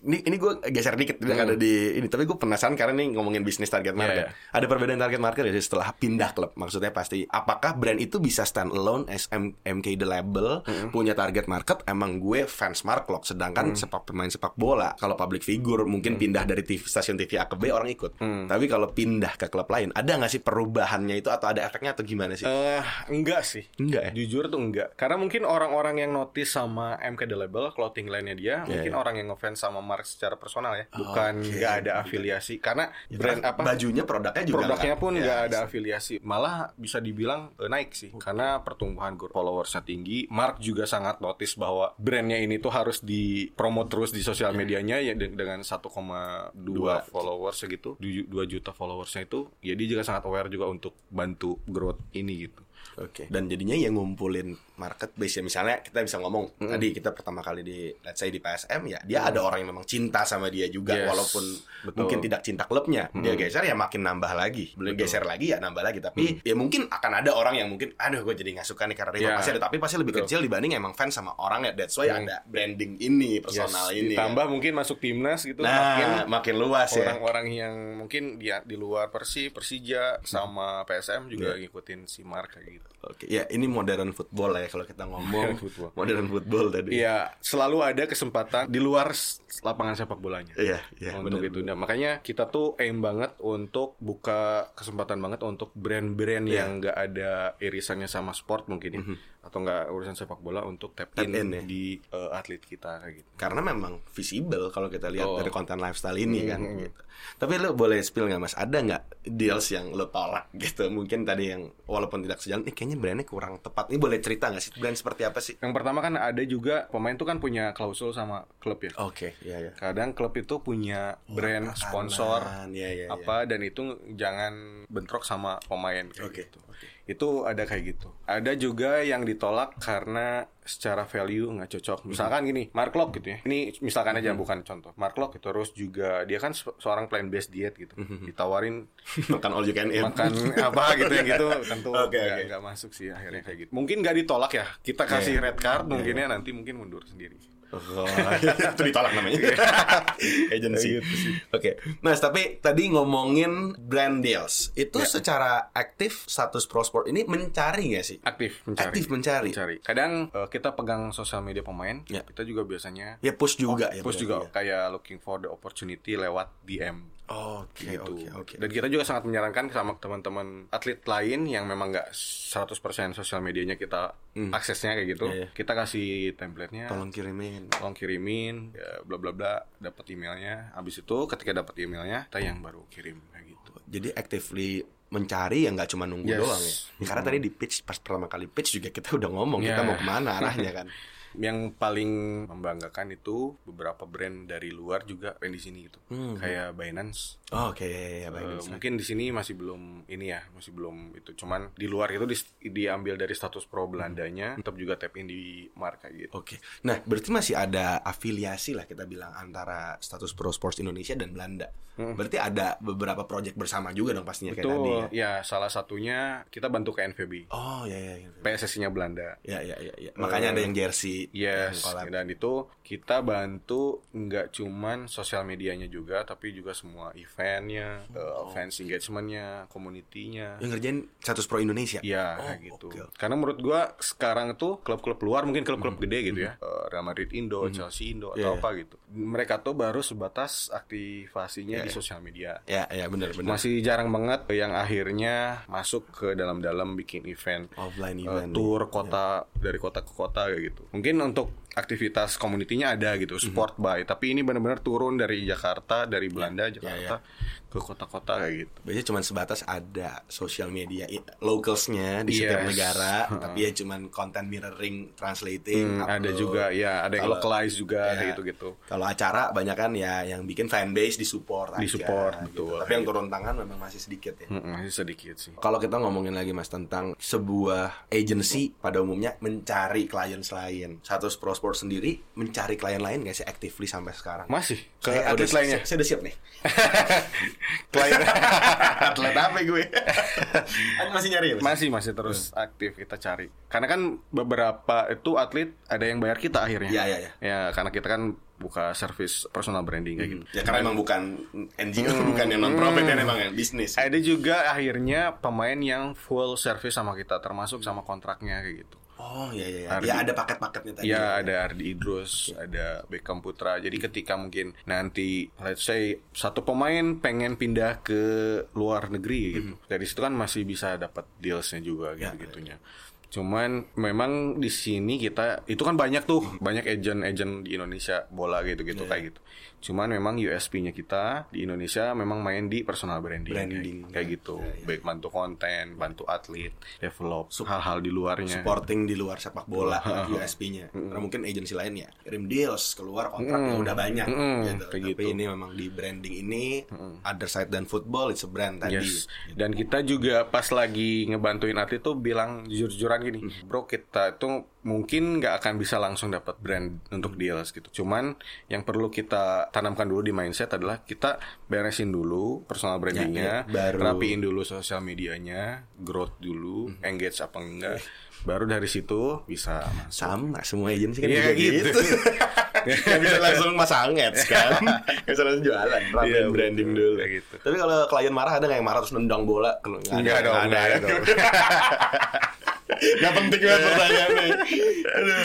ini ini gue geser dikit udah ada di ini tapi gue penasaran karena nih ngomongin bisnis target market. Iya, Ada perbedaan target market ya setelah pindah klub. Maksudnya pasti apakah brand itu bisa stand alone as M- MK the label punya target market emang gue fans Mark Lock sedangkan sepak pemain sepak bola kalau public figure mungkin pindah dari TV, stasiun TV A ke B orang ikut. Tapi kalau pindah ke klub lain ada nggak sih perubahannya itu atau ada efeknya atau gimana sih? Eh, enggak sih. Enggak ya? Jujur tuh enggak. Karena mungkin orang-orang yang notice sama MK The Label, clothing line-nya dia, mungkin iya. orang yang ngefans sama Mark secara personal ya. Bukan Oke. enggak ada afiliasi. Karena brand apa? Bajunya produknya juga Produknya nggak- pun ya, nggak ada afiliasi, malah bisa dibilang eh, naik sih, karena pertumbuhan followersnya tinggi. Mark juga sangat notice bahwa brandnya ini tuh harus dipromot terus di sosial medianya ya de- dengan 1,2 Dua. followers segitu, 2 juta followersnya itu, ya dia juga sangat aware juga untuk bantu growth ini gitu. Oke. Dan jadinya yang ngumpulin market base ya. Misalnya kita bisa ngomong tadi kita pertama kali di let's say di PSM ya dia ada orang yang memang cinta sama dia juga Yes. walaupun Betul. mungkin tidak cinta klubnya. Dia geser ya makin nambah lagi. Belum geser lagi ya nambah lagi. Tapi ya mungkin akan ada orang yang mungkin aduh gue jadi nggak suka nih karena dia Ya. pasti ada. Tapi pasti lebih Betul. kecil dibanding emang fans sama orang ya. That's why ada branding ini personal Yes, ini ditambah mungkin masuk timnas gitu, nah makin makin luas ya. orang-orang yang mungkin dia di luar Persib, Persija sama PSM juga Iya. ngikutin si Mark kayak gitu. Oke, ya ini modern football ya kalau kita ngomong Modern football. modern football tadi. Iya, selalu ada kesempatan di luar lapangan sepak bolanya. Iya, iya, untuk itu. Nah, makanya kita tuh aim banget untuk buka kesempatan banget untuk brand-brand Iya. yang nggak ada irisannya sama sport mungkin ya, atau nggak urusan sepak bola untuk tap. Tap in, in, ya. di eh, atlet kita kayak gitu. karena memang visible kalau kita lihat Oh. dari konten lifestyle ini kan Hmm. gitu. Tapi lo boleh spill nggak mas? Ada nggak deals yang lo tolak gitu? Mungkin tadi yang walaupun tidak sejalan, eh kayaknya brandnya kurang tepat. Ini boleh cerita nggak sih brand seperti apa sih? Yang pertama kan ada juga pemain tuh kan punya klausul sama klub ya. Oke, ya ya. Kadang klub itu punya brand sponsor ya, ya, ya. apa dan itu jangan bentrok sama pemain kayak Oke, gitu. Itu ada kayak gitu. Ada juga yang ditolak karena secara value nggak cocok. Misalkan gini, Mark Lock gitu ya. Ini misalkan aja bukan contoh. Mark Lock itu terus juga dia kan se- seorang plant based diet gitu. Ditawarin Makan all you can eat. makan apa gitu yang gitu tentu nggak oke. nggak masuk sih akhirnya kayak gitu. Mungkin nggak ditolak ya. Kita kasih red card mungkin ya nanti mungkin mundur sendiri. Oh, itu ditolak namanya. Agency. Kayak gitu. Oke. Mas, tapi tadi ngomongin brand deals. Itu Ya. secara aktif status Pro Sport ini mencari nggak sih? Aktif mencari. Aktif mencari. Kadang eh, kita pegang sosial media pemain, Ya. kita juga biasanya Ya push juga ya. Oh, push berarti juga ya. kayak looking for the opportunity lewat DM Oke, gitu. oke, oke. Dan kita juga sangat menyarankan sama teman-teman atlet lain yang memang nggak 100% sosial medianya kita aksesnya kayak gitu. Iya, iya. Kita kasih template-nya, Tolong kirimin. tolong kirimin, ya, bla bla bla, dapat emailnya. Habis itu ketika dapat emailnya, kita yang baru kirim kayak gitu. Jadi actively mencari ya nggak cuma nunggu Yes. doang ya. Karena tadi di pitch pas pertama kali pitch juga kita udah ngomong kita Ya. mau ke mana arahnya kan. Yang paling membanggakan itu beberapa brand dari luar juga brand di sini gitu. Kayak Binance. Oh, Oke, ya, ya, baik. Eh, mungkin di sini masih belum ini ya, masih belum itu. Cuman di luar itu di- diambil dari status pro Belandanya, tetap juga tap in di marka gitu. Oke. Nah, berarti masih ada afiliasi lah kita bilang antara status Pro Sports Indonesia dan Belanda. Berarti ada beberapa project bersama juga dong pastinya kayak tadi ya. Ya, salah satunya kita bantu ke NVB. Oh, ya ya ya. PSSI-nya Belanda. Ya ya ya, ya. Makanya ada yang jersey yang Yes, collab. dan itu kita bantu nggak cuman sosial medianya juga, tapi juga semua eventnya, Oh. uh, fans engagement-nya, community-nya. Yang ngerjain status Pro Indonesia. Iya Oh, kayak gitu. oke. Karena menurut gua sekarang tuh klub-klub luar mungkin klub-klub Hmm. gede gitu ya, Uh, Real Madrid Indo, Chelsea Indo Iya, atau iya. apa gitu. Mereka tuh baru sebatas aktivasinya Iya, di iya. sosial media. Ya ya benar benar. Masih jarang banget yang akhirnya masuk ke dalam-dalam bikin event Offline eh, event. tour kota dari kota ke kota kayak gitu. Mungkin untuk aktivitas komunitinya ada gitu, Mhm. sport by, tapi ini benar-benar turun dari Jakarta, dari Belanda Ya, Jakarta ke kota-kota kayak gitu. Biasanya cuma sebatas ada sosial media localsnya di Yes. setiap negara, tapi ya cuman content mirroring, translating. Hmm, ada juga ya, ada yang Kalau- localize juga ya. kayak gitu-gitu. Kalau acara banyak kan ya yang bikin fanbase di support aja, Di-support, gitu. betul. Tapi yang turun tangan memang masih sedikit ya. Mm, Masih sedikit sih. Kalau kita ngomongin lagi mas tentang sebuah agency pada umumnya mencari klien lain, satu Pro Sport sendiri mencari klien lain nggak sih actively sampai sekarang? Masih ke Saya atlet udah- lainnya. Saya, saya udah siap nih. Klien atlet apa gue? Kan masih nyari ya? Mas? masih masih terus aktif kita cari. Karena kan beberapa itu atlet ada yang bayar kita akhirnya. Iya, iya, iya. Ya karena kita kan buka service personal branding kayak gitu. Ya karena emang bukan NGO, bukan yang non profit kan emang yang bisnis. Ada juga akhirnya pemain yang full service sama kita termasuk sama kontraknya kayak gitu. Oh iya iya. iya. Ardi. Ya ada paket-paketnya tadi. Ya ada Ardi Idrus, ada Beckham Putra. Jadi ketika mungkin nanti let's say satu pemain pengen pindah ke luar negeri gitu. Dari situ kan masih bisa dapat dealsnya juga Ya, gitu gitunya. Cuman memang di sini kita itu kan banyak tuh, banyak agent-agent di Indonesia bola gitu-gitu Ya, kayak gitu. Cuman memang USP-nya kita di Indonesia memang main di personal branding, Branding. kayak, kayak gitu. Ya, ya. Baik bantu konten, bantu atlet, develop hal-hal di luarnya. supporting di luar sepak bola USP-nya. Karena mungkin agensi lain ya kirim deals keluar kontrak ya udah banyak Mm-mm, gitu. kayak Tapi gitu. ini memang di branding ini other side than football it's a brand tadi. Yes. Dan kita juga pas lagi ngebantuin atlet tuh bilang jujur-jujuran gini, Hmm. bro kita itu mungkin nggak akan bisa langsung dapat brand untuk deals gitu. Cuman yang perlu kita tanamkan dulu di mindset adalah kita beresin dulu personal brandingnya, ya, baru- rapiin dulu sosial medianya, growth dulu, Hmm. engage apa enggak. Baru dari situ bisa masuk. Sama semua agensi kan Iya, juga gitu. gitu. Gak bisa langsung masang ads kan. Gak bisa langsung jualan, rapiin Iya, branding dulu. Kayak gitu. Tapi kalau klien marah ada nggak yang marah terus nendang bola? Nggak Enggak dong, nggak enggak ada dong. Gak penting banget pertanyaannya. Aduh.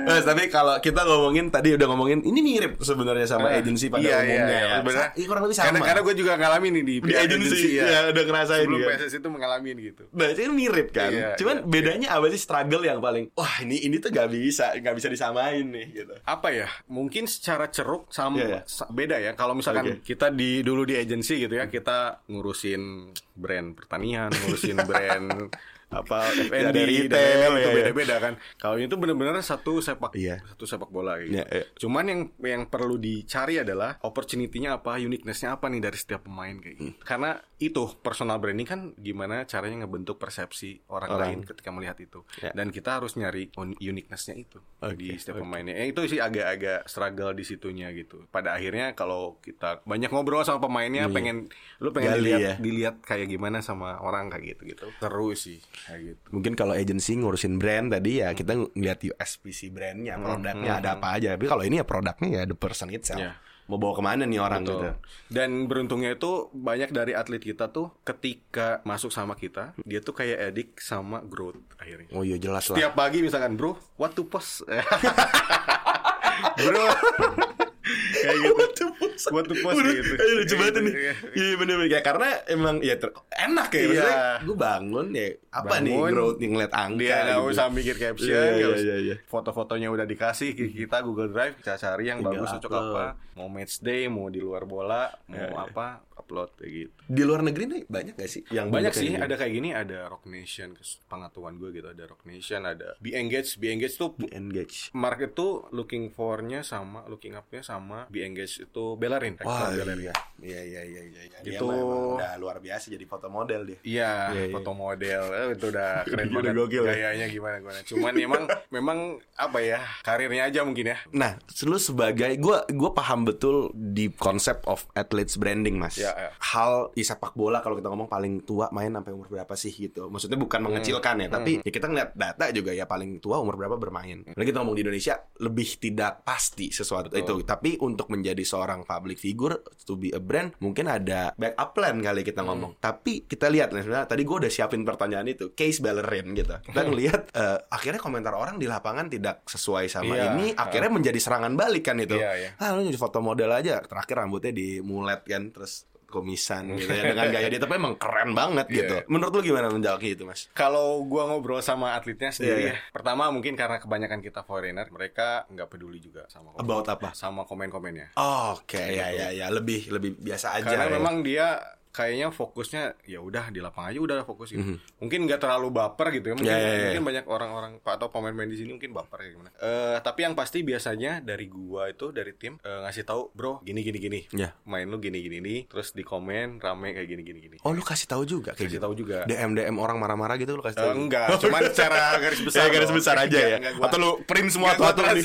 Mas, tapi kalau kita ngomongin tadi udah ngomongin ini mirip sebenarnya sama agensi pada Iya, iya, umumnya iya, ya. Sa- Iya kurang lebih sama. Karena, karena gue juga ngalamin nih di, di agensi ya, udah ngerasain Sebelum kan. PSS itu mengalami gitu. Nah, itu mirip kan. Iya, Cuman iya. bedanya apa sih struggle yang paling wah ini ini tuh gak bisa, gak bisa disamain nih gitu. apa ya mungkin secara ceruk sama Iya, iya. beda ya kalau misalkan Oke. kita di dulu di agensi gitu ya kita ngurusin brand pertanian ngurusin brand apa Ya, ada retail, itu ya, ya. beda-beda kan kalau ini tuh bener-bener satu sepak Iya. satu sepak bola gitu Iya, iya. cuman yang yang perlu dicari adalah opportunity-nya apa uniqueness-nya apa nih dari setiap pemain kayak Hmm. gitu karena itu personal branding kan gimana caranya ngebentuk persepsi orang, Orang. lain ketika melihat itu Ya. dan kita harus nyari un- uniqueness-nya itu di Oke, setiap oke. pemainnya. Ya, itu sih agak-agak struggle di situnya gitu. Pada akhirnya kalau kita banyak ngobrol sama pemainnya, Iya. pengen lu pengen Gali dilihat ya. dilihat kayak gimana sama orang kayak gitu gitu. Seru sih kayak gitu. Mungkin kalau agensi ngurusin brand tadi ya kita ngeliat USP si brandnya, produknya ada apa aja. Tapi kalau ini ya produknya ya the person itself. Iya. Mau bawa ke mana nih orang Betul. gitu. Dan beruntungnya itu banyak dari atlet kita tuh ketika masuk sama kita, dia tuh kayak edik sama growth akhirnya. Oh iya jelas lah. Setiap pagi misalkan, bro, what to post? bro, kayak gitu buat tuh post Udah, gitu ayo, lucu banget Gitu, nih. iya. Iya bener bener ya karena emang ya ter- enak ya. Iya. Gue bangun ya apa nih Bangun, growth nih ngeliat angka. dia gitu. usah mikir caption Iya, iya, iya, iya. foto-fotonya udah dikasih kita Google Drive kita cari yang Tinggal bagus cocok apa mau match day mau di luar bola mau Iya, iya. apa upload kayak gitu Di luar negeri nih banyak gak sih? Yang banyak sih gini? ada kayak gini ada Rock Nation pengetahuan gue gitu ada Rock Nation ada Be Engaged Be Engaged tuh Di engage. market tuh looking for-nya sama looking up-nya sama Be Engaged itu Bellerin Wah Bellerin. iya. Iya iya iya iya. iya. Dia Gitu. memang udah luar biasa jadi foto model dia. Iya, Iya, iya. foto model eh, itu udah keren Udah banget. gokil ya. Gayanya gimana gimana. Cuman memang memang apa ya karirnya aja mungkin ya. Nah, lu sebagai gue gue paham betul di konsep of athletes branding, mas. Ya, ya. Hal di sepak bola kalau kita ngomong paling tua main sampai umur berapa sih gitu. Maksudnya bukan mengecilkan ya, tapi ya kita ngeliat data juga ya paling tua umur berapa bermain. Lalu kita ngomong di Indonesia lebih tidak pasti sesuatu itu. Tapi untuk menjadi seorang public figure to be a brand mungkin ada backup plan kali kita ngomong. Tapi kita lihat nih sebenarnya tadi gue udah siapin pertanyaan itu case Bellerin gitu. Kita ngelihat eh, akhirnya komentar orang di lapangan tidak sesuai sama Iya. ini akhirnya menjadi serangan balik kan itu. Iya, iya. Ah lu jadi foto model aja terakhir rambutnya dimulet kan terus komisan gitu ya dengan gaya dia tapi emang keren banget Iya, gitu. Menurut lu gimana menjawab gitu, Mas? Kalau gua ngobrol sama atletnya sendiri iya. ya. Pertama mungkin karena kebanyakan kita foreigner, mereka nggak peduli juga sama komen, About apa? sama komen-komennya. Oke, ya ya ya lebih lebih biasa aja. Karena ya. memang dia kayaknya fokusnya ya udah di lapangan aja udah fokus gitu. Mungkin nggak terlalu baper gitu ya. Mungkin. Ya, ya, ya. mungkin banyak orang-orang atau pemain-pemain di sini mungkin baper kayak gimana. Eh tapi yang pasti biasanya dari gua itu dari tim eh, ngasih tahu, "Bro, gini gini gini." Ya. Main lu gini gini nih, terus di komen rame kayak gini gini gini. Oh, lu kasih tahu juga kayak Kasih gitu. tahu juga. DM DM orang marah-marah gitu lu kasih tahu. enggak, cuman secara garis besar. Ya, garis besar aja ya. enggak Atau lu print semua digaris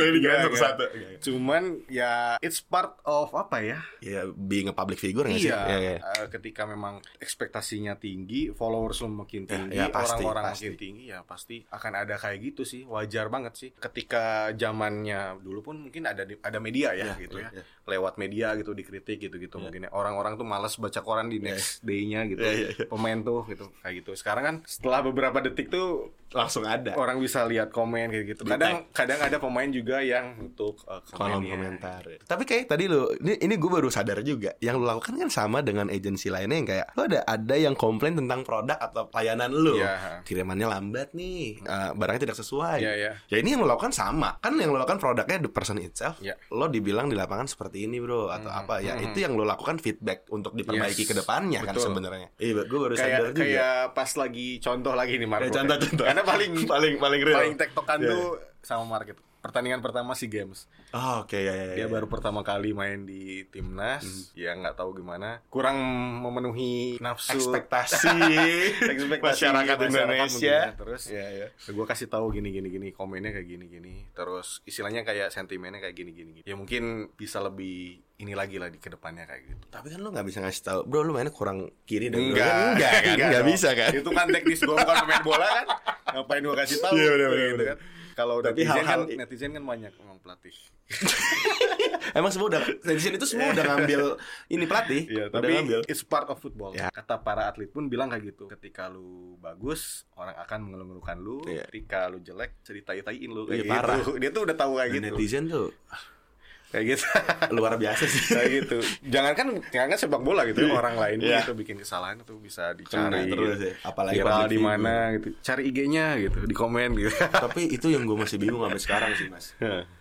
Enggak, satu-satu. enggak. Cuman ya it's part of apa ya? Ya, being a public figure nggak sih? Iya, Ya, ya. eh, ketika memang ekspektasinya tinggi, followers lu makin Ya, tinggi, ya, orang-orang pasti. makin tinggi, ya pasti akan ada kayak gitu sih, wajar banget sih. Ketika zamannya dulu pun mungkin ada di- ada media ya, Ya, gitu ya, ya, ya. lewat media gitu dikritik gitu-gitu mungkin ya. Orang-orang tuh malas baca koran di next day-nya gitu, Ya, ya, ya. pemain tuh gitu kayak gitu. Sekarang kan setelah beberapa detik tuh Langsung ada. orang bisa lihat komen kayak gitu. Kadang kadang ada pemain juga yang untuk uh, kolom komentar. Tapi kayak tadi lu, ini, ini gue baru sadar juga, yang lu lakukan kan sama dengan agensi lainnya yang kayak lu ada ada yang komplain tentang produk atau pelayanan lu, Iya. kirimannya lambat nih, uh, barangnya tidak sesuai. Iya, iya. Ya ini yang lu lakukan sama, kan yang lu lakukan produknya the person itself. Iya. Lo dibilang di lapangan seperti ini bro atau apa ya, itu yang lu lakukan feedback untuk diperbaiki Yes. ke depannya kan sebenarnya. Iya, gue baru sadar kayak juga. kayak pas lagi contoh lagi nih Marco. Ya, contoh-contoh. Karena paling paling paling real. paling tektokan Iya. tuh sama market. Pertandingan pertama si games. Oh, oke ya, ya, ya. Dia baru pertama kali main di timnas, ya nggak tahu gimana. Kurang memenuhi nafsu ekspektasi ekspektasi masyarakat Indonesia. ya. Terus Iya, iya. gue kasih tahu gini gini gini komennya kayak gini gini terus istilahnya kayak sentimennya kayak gini gini, ya mungkin bisa lebih ini lagi lah di ke depannya kayak gitu Tapi kan lu gak bisa ngasih tahu, bro lu mainnya kurang kiri dan Enggak, enggak kan, enggak, dong. bisa kan. Itu kan teknis gue bukan pemain bola kan. Ngapain gue kasih tahu? Iya, bener, gitu kan. Kalau Tapi netizen kan, hal-hal- netizen kan banyak emang pelatih. Emang semua udah netizen itu semua udah ngambil ini pelatih, Iya, udah tapi ngambil. it's part of football. Ya. Kata para atlet pun bilang kayak gitu. Ketika lu bagus, orang akan mengeluh-ngeluhkan lu. Iya. Ketika lu jelek, ceritai-taiin lu Iya, kayak parah. gitu. Dia tuh udah tahu kayak gitu. netizen tuh Kayak gitu. luar biasa sih. kayak gitu. Jangan kan jangan kan sepak bola gitu ya. Orang lain pun Iya. itu bikin kesalahan itu bisa Kena dicari. terus gitu. ya. Apalagi viral di figure. mana gitu. Cari IG-nya gitu, di komen gitu. Tapi itu yang gue masih bingung sampai sekarang sih mas.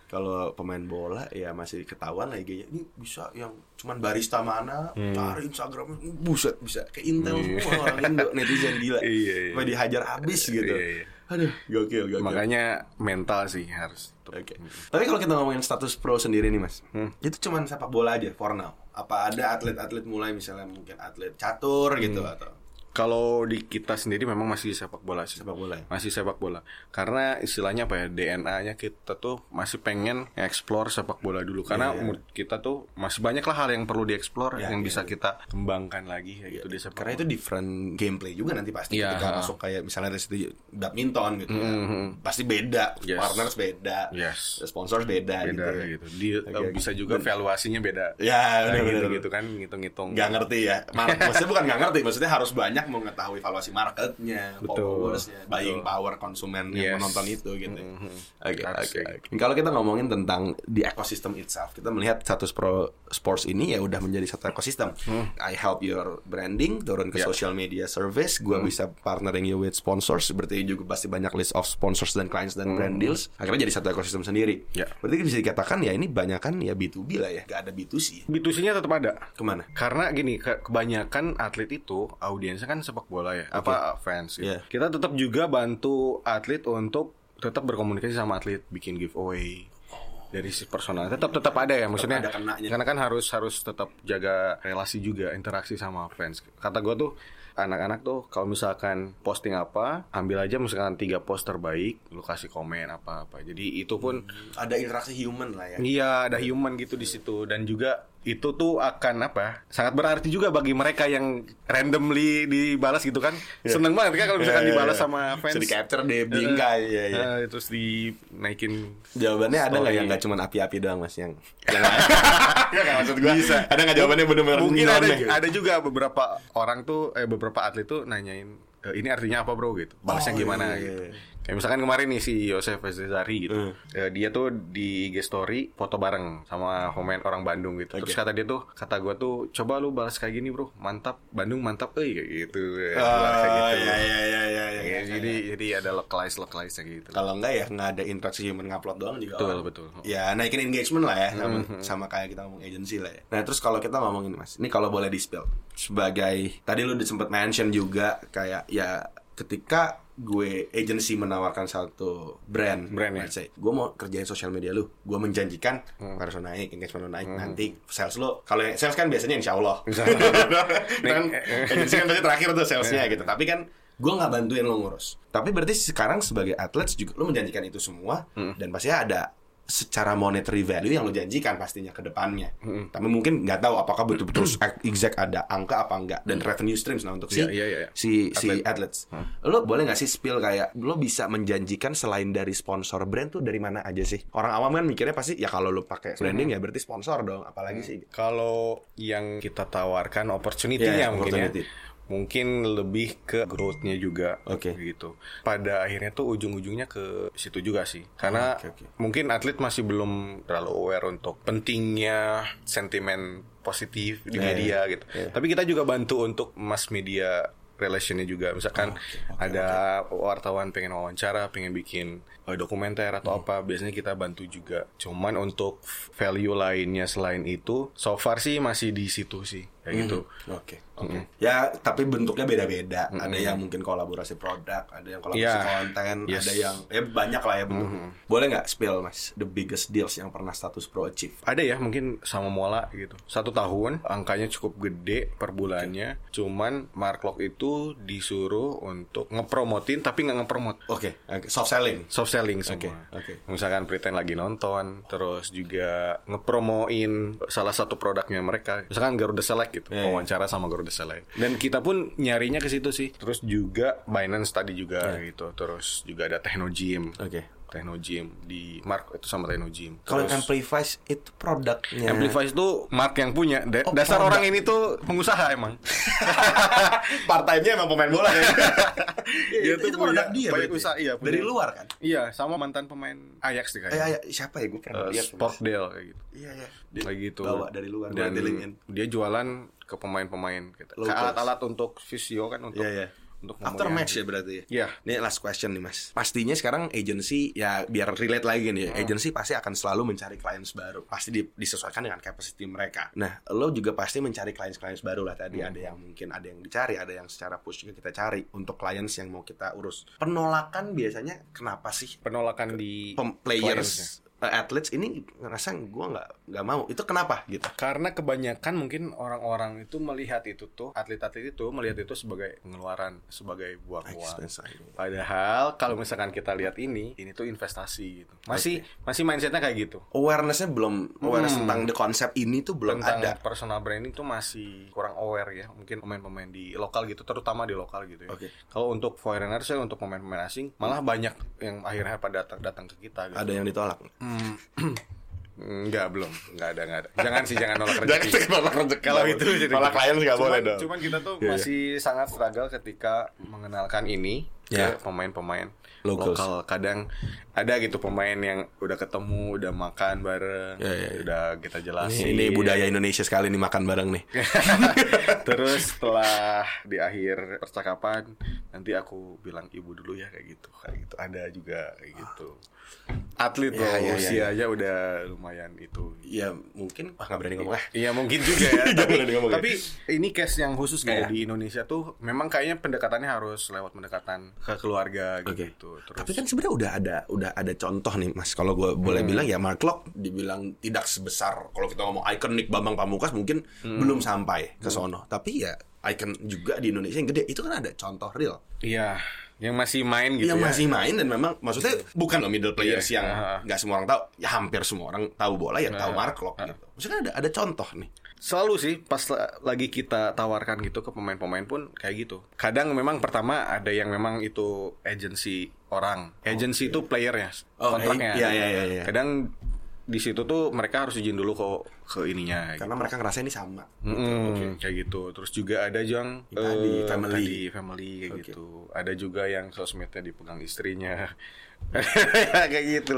Kalau pemain bola ya masih ketahuan lah IG-nya. Ini bisa yang cuman barista mana, cari Instagramnya, buset bisa kayak intel semua orang Indo netizen gila. Hmm. Iya, iya. Dihajar habis gitu. Iya, iya. Aduh, gokil, gokil. Makanya mental sih harus. Oke. Tapi kalau kita ngomongin status pro sendiri nih mas, Hmm. itu cuman sepak bola aja for now. Apa ada atlet-atlet mulai misalnya mungkin atlet catur gitu Hmm. atau Kalau di kita sendiri memang masih sepak bola sih. sepak bola ya? Masih sepak bola. Karena istilahnya apa ya? DNA-nya kita tuh masih pengen explore sepak bola dulu karena Iya, iya. menurut kita tuh masih banyak lah hal yang perlu dieksplor Iya, yang iya, bisa iya. kita kembangkan lagi kayak gitu di sepak Karena itu different gameplay juga nanti pasti Iya. ketika masuk kayak misalnya dari situ badminton gitu ya. Mhm. Pasti beda, Yes. partners beda, Yes. sponsors beda, beda gitu. kayak gitu. Di, oke. bisa juga valuasinya beda. Ya, Kayak benar gitu gitu kan ngitung-ngitung. Nggak ngerti ya. Maksudnya bukan nggak ngerti, maksudnya harus banyak banyak mengetahui valuasi marketnya, followersnya, buying power konsumen yang Yes. menonton itu gitu. Oke, Harus oke. oke. Kalau kita ngomongin tentang di ekosistem itself, kita melihat status pro sports ini ya udah menjadi satu ekosistem. I help your branding, turun ke Hmm. Ya. social media service, gua bisa partnering you with sponsors, berarti juga pasti banyak list of sponsors dan clients dan brand deals. Akhirnya jadi satu ekosistem sendiri. Hmm. Ya. Berarti bisa dikatakan ya ini banyak kan ya B2B lah ya, gak ada B2C. B2C-nya tetap ada. Ke mana? Karena gini, ke- kebanyakan atlet itu audiensnya kan sepak bola ya, apa fans. Gitu. Iya. Kita tetap juga bantu atlet untuk tetap berkomunikasi sama atlet, bikin giveaway dari si personal. Tetap tetap ada ya, maksudnya. ada kenanya. Karena kan harus harus tetap jaga relasi juga, interaksi sama fans. Kata gue tuh anak-anak tuh kalau misalkan posting apa, ambil aja misalkan tiga post terbaik, lu kasih komen apa-apa. Jadi itu pun Ada interaksi human lah ya. Iya, ada human gitu di situ dan juga itu tuh akan apa? Sangat berarti juga bagi mereka yang randomly dibalas gitu kan. Seneng banget kan kalau misalkan Iya, iya, dibalas iya. sama fans. Bisa di-capture deh, bingkai, iya, iya. Eh, terus dinaikin Jawabannya ada nggak Story. yang nggak cuma api-api doang mas yang yang Nggak, maksud gua Bisa. ada nggak jawabannya benar-benar Mungkin ada gitu? ada juga beberapa orang tuh eh beberapa atlet tuh nanyain "E, ini artinya apa bro gitu. Balasnya Oh, gimana iya, gitu. Kayak misalkan kemarin nih si Yosef Zari gitu. Hmm. Eh, dia tuh di IG story foto bareng sama pemain orang Bandung gitu. Terus Oke. kata dia tuh, kata gua tuh coba lu balas kayak gini bro, mantap Bandung mantap, eh kayak gitu. Oh, Balas kayak gitu. iya, iya, iya, iya, Ya, iya. jadi jadi ada localize localize kayak gitu. Kalau enggak ya nggak ada interaksi human ngupload doang juga. Betul, orang. betul. Ya naikin engagement lah ya sama, sama kayak kita ngomong agency lah ya. Nah terus kalau kita ngomongin mas, ini kalau boleh di spill sebagai tadi lu sempat mention juga kayak ya ketika gue agency menawarkan satu brand, Brand, ya. let's say, gue mau kerjain sosial media lu, gue menjanjikan Hmm. harus naik, engagement lu naik, nanti sales lu, kalau sales kan biasanya insya Allah, Insya Allah. kan agency kan pasti terakhir tuh salesnya gitu, tapi kan gue nggak bantuin lo ngurus. Tapi berarti sekarang sebagai atlet juga lo menjanjikan itu semua dan pasti ada secara monetary value yang lo janjikan pastinya ke depannya. Tapi mungkin nggak tahu apakah betul-betul exact ada angka apa enggak dan revenue streams nah untuk si Iya, iya, iya. si si athletes. Lo boleh nggak sih spill kayak lo bisa menjanjikan selain dari sponsor brand tuh dari mana aja sih? Orang awam kan mikirnya pasti ya kalau lo pakai branding ya berarti sponsor dong, apalagi sih Kalau yang kita tawarkan opportunity-nya Iya, mungkin opportunity. ya. Mungkin lebih ke growth-nya juga Oke. gitu. Pada akhirnya tuh ujung-ujungnya ke situ juga sih. Karena Oke, oke. mungkin atlet masih belum terlalu aware untuk pentingnya sentimen positif di Iya, media gitu. Tapi kita juga bantu untuk mass media relationnya juga. Misalkan ada wartawan pengen wawancara, pengen bikin eh, dokumenter atau Hmm. apa, biasanya kita bantu juga. Cuman untuk value lainnya selain itu, so far sih masih di situ sih, kayak gitu. Oke, oke. Ya, tapi bentuknya beda-beda. Ada yang mungkin kolaborasi produk, ada yang kolaborasi Iya. konten, Yes. ada yang ya banyak lah ya bentuknya. Boleh nggak spill mas the biggest deals yang pernah status pro achieve? Ada ya mungkin sama Mola gitu. Satu tahun angkanya cukup gede per bulannya. Cuman Mark Lock itu disuruh untuk ngepromotin tapi nggak ngepromot. Oke, oke. soft selling. Soft selling semua. Oke, oke. Misalkan Pretend lagi nonton, terus juga ngepromoin salah satu produknya mereka. Misalkan Garuda Select gitu, Iya, iya. wawancara sama Garuda Select. Dan kita pun nyarinya ke situ sih. Terus juga Binance tadi juga Iya. gitu. Terus juga ada Techno Gym. Oke. Techno Gym di Mark itu sama Techno Gym. Kalau Amplifies itu produknya. Amplify itu Mark yang punya. Da- Oh, dasar produk. orang ini tuh pengusaha emang. Partainya emang pemain bola ya. Dia itu, itu produk dia banyak usaha, iya, Dari punya. luar kan? iya, sama mantan pemain Ajax deh Eh, kayaknya. ya, siapa ya? Gue pernah Eh, lihat. Sportdale kayak gitu. Iya, iya. Kayak gitu. Bawa dari luar, Dan dia jualan ke pemain-pemain gitu. Ke alat-alat untuk fisio kan untuk Iya, iya. Untuk After match ya berarti ya? Iya. Ini last question nih mas Pastinya sekarang agency Ya biar relate lagi nih Hmm. Agency pasti akan selalu mencari clients baru Pasti di- disesuaikan dengan capacity mereka Nah lo juga pasti mencari clients-clients baru lah Tadi Hmm. ada yang mungkin Ada yang dicari Ada yang secara push juga kita cari Untuk clients yang mau kita urus Penolakan biasanya Kenapa sih penolakan di clients-nya. players uh, Athletes ini ngerasa gue nggak nggak mau Itu kenapa gitu Karena kebanyakan mungkin orang-orang itu melihat itu tuh atlet-atlet itu melihat itu sebagai pengeluaran, sebagai buang uang. Padahal kalau misalkan kita lihat ini, ini tuh investasi gitu. Masih masih mindsetnya kayak gitu. Awarenessnya belum Awareness Hmm. tentang the konsep ini tuh belum Tentang ada personal branding tuh masih kurang aware ya. Mungkin pemain-pemain di lokal gitu, terutama di lokal gitu ya. Oke. Kalau untuk foreigner saya untuk pemain-pemain asing, malah banyak yang akhirnya pada datang datang ke kita gitu. Ada yang ditolak Hmm. Enggak, belum. Enggak ada, enggak ada. Jangan sih, jangan nolak Jangan rezeki. nolak rezeki. Kalau itu jadi nolak klien nggak boleh dong. Cuman kita tuh Iya, iya. masih sangat struggle ketika mengenalkan ini Ya. ke pemain-pemain Locals. lokal. Kadang ada gitu pemain yang udah ketemu, udah makan bareng, Ya, ya, ya. udah kita jelasin. Ini, ini budaya Indonesia sekali nih makan bareng nih. Terus setelah di akhir percakapan nanti aku bilang ibu dulu ya kayak gitu, kayak gitu. Ada juga kayak gitu. Atlet Ya, loh, ya, ya, usianya udah lumayan itu. Ya mungkin ah nggak berani ngomong ah. Iya mungkin juga ya. tapi, ya. tapi ini case yang khusus kayak di Indonesia tuh memang kayaknya pendekatannya harus lewat pendekatan ke keluarga Oke. gitu. Terus Tapi kan sebenarnya udah ada udah ada contoh nih Mas. Kalau gue boleh bilang ya Mark Locke dibilang tidak sebesar kalau kita ngomong ikonik Bambang Pamungkas mungkin belum sampai ke sono. Tapi ya icon juga di Indonesia yang gede itu kan ada contoh real. iya, yang masih main gitu yang ya. masih main dan memang maksudnya bukan loh middle players Iya, yang nggak semua orang tahu ya hampir semua orang tahu bola ya tahu Ah, Mark Locke gitu. Maksudnya ada ada contoh nih. Selalu sih pas la- lagi kita tawarkan gitu ke pemain-pemain pun kayak gitu. Kadang memang pertama ada yang memang itu agency orang. Agency itu playernya, Oh, kontraknya. iya, iya, iya, iya. Kadang di situ tuh mereka harus izin dulu kok ke ininya. Karena mereka ngerasa ini sama. Mm, kayak gitu. Terus juga ada yang tadi, eh, family. tadi, family kayak Oke. gitu. Ada juga yang sosmednya dipegang istrinya. kayak gitu.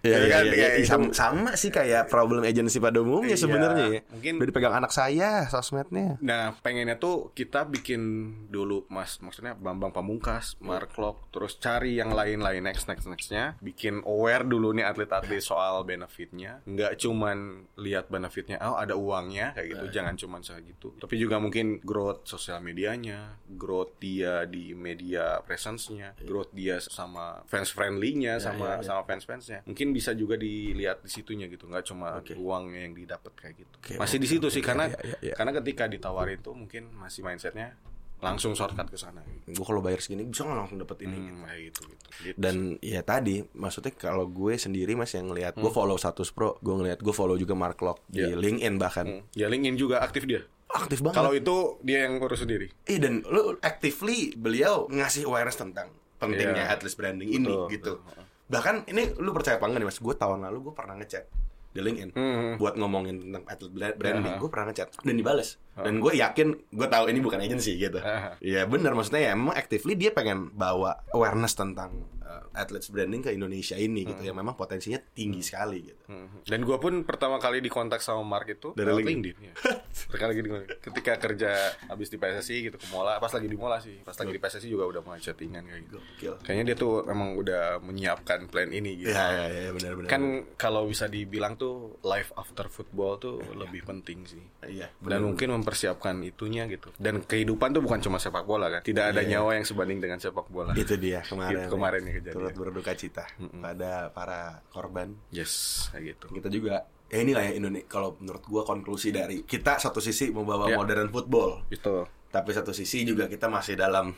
Iya, Jadi iya, kan iya, kayak iya. itu- sama, sama sih kayak problem agency pada umumnya Iya, sebenarnya ya. mungkin- udah dipegang anak saya sosmednya. Nah, pengennya tuh kita bikin dulu Mas, maksudnya Bambang Pamungkas, Mark Locke, terus cari yang lain-lain. Next next nextnya, bikin aware dulu nih atlet-atlet soal benefitnya, nggak cuman lihat benefitnya, oh ada uangnya kayak gitu, jangan cuman kayak gitu, tapi juga mungkin growth sosial medianya, growth dia di media presence-nya, growth dia sama fans friendly-nya, sama sama fans-fansnya, mungkin bisa juga dilihat di situnya gitu, nggak cuma Oke. uangnya yang didapat kayak gitu, Oke, masih di situ sih karena iya, iya, iya. karena ketika ditawarin tuh mungkin masih mindsetnya langsung shortcut ke sana. Gue kalau bayar segini bisa nggak langsung dapet ini. Hmm, kayak gitu gitu. Gitu. Dan ya tadi maksudnya kalau gue sendiri mas yang ngelihat Hmm. gue follow status pro, gue ngelihat gue follow juga Mark Locke di Iya. LinkedIn bahkan Hmm. ya LinkedIn juga aktif dia. aktif banget. Kalau itu dia yang urus sendiri. Eh dan lu actively beliau ngasih awareness tentang pentingnya Iya. atlas branding ini Betul, gitu. betul. Bahkan ini lu percaya apa enggak nih Mas? Gue tahun lalu gue pernah ngechat di LinkedIn Hmm. buat ngomongin tentang atlet bra- branding. Aha. Gue pernah ngechat dan dibales. Dan gue yakin gue tahu ini bukan agency gitu. Iya benar maksudnya ya emang actively dia pengen bawa awareness tentang uh, athletes branding ke Indonesia ini gitu yang memang potensinya tinggi sekali gitu. Hmm. Dan gue pun pertama kali dikontak sama Mark itu Dari LinkedIn. Ya. Sekali lagi ketika kerja habis di PSSI gitu ke Mola, pas lagi di Mola sih, pas lagi di PSSI juga udah mulai chattingan kayak gitu. Gokil. Kayaknya dia tuh emang udah menyiapkan plan ini gitu. Iya iya iya benar benar. Kan kalau bisa dibilang tuh life after football tuh lebih penting sih. iya dan mungkin mempersiapkan itunya gitu. Dan kehidupan tuh bukan cuma sepak bola kan. Tidak ada nyawa yang sebanding dengan sepak bola. Itu dia kemarin. Itu kemarin ya kejadian. Turut berduka cita pada para korban. Yes kayak gitu. Kita juga ya inilah ya Indonesia kalau menurut gua konklusi dari kita satu sisi membawa Ya. modern football. Itu tapi satu sisi juga kita masih dalam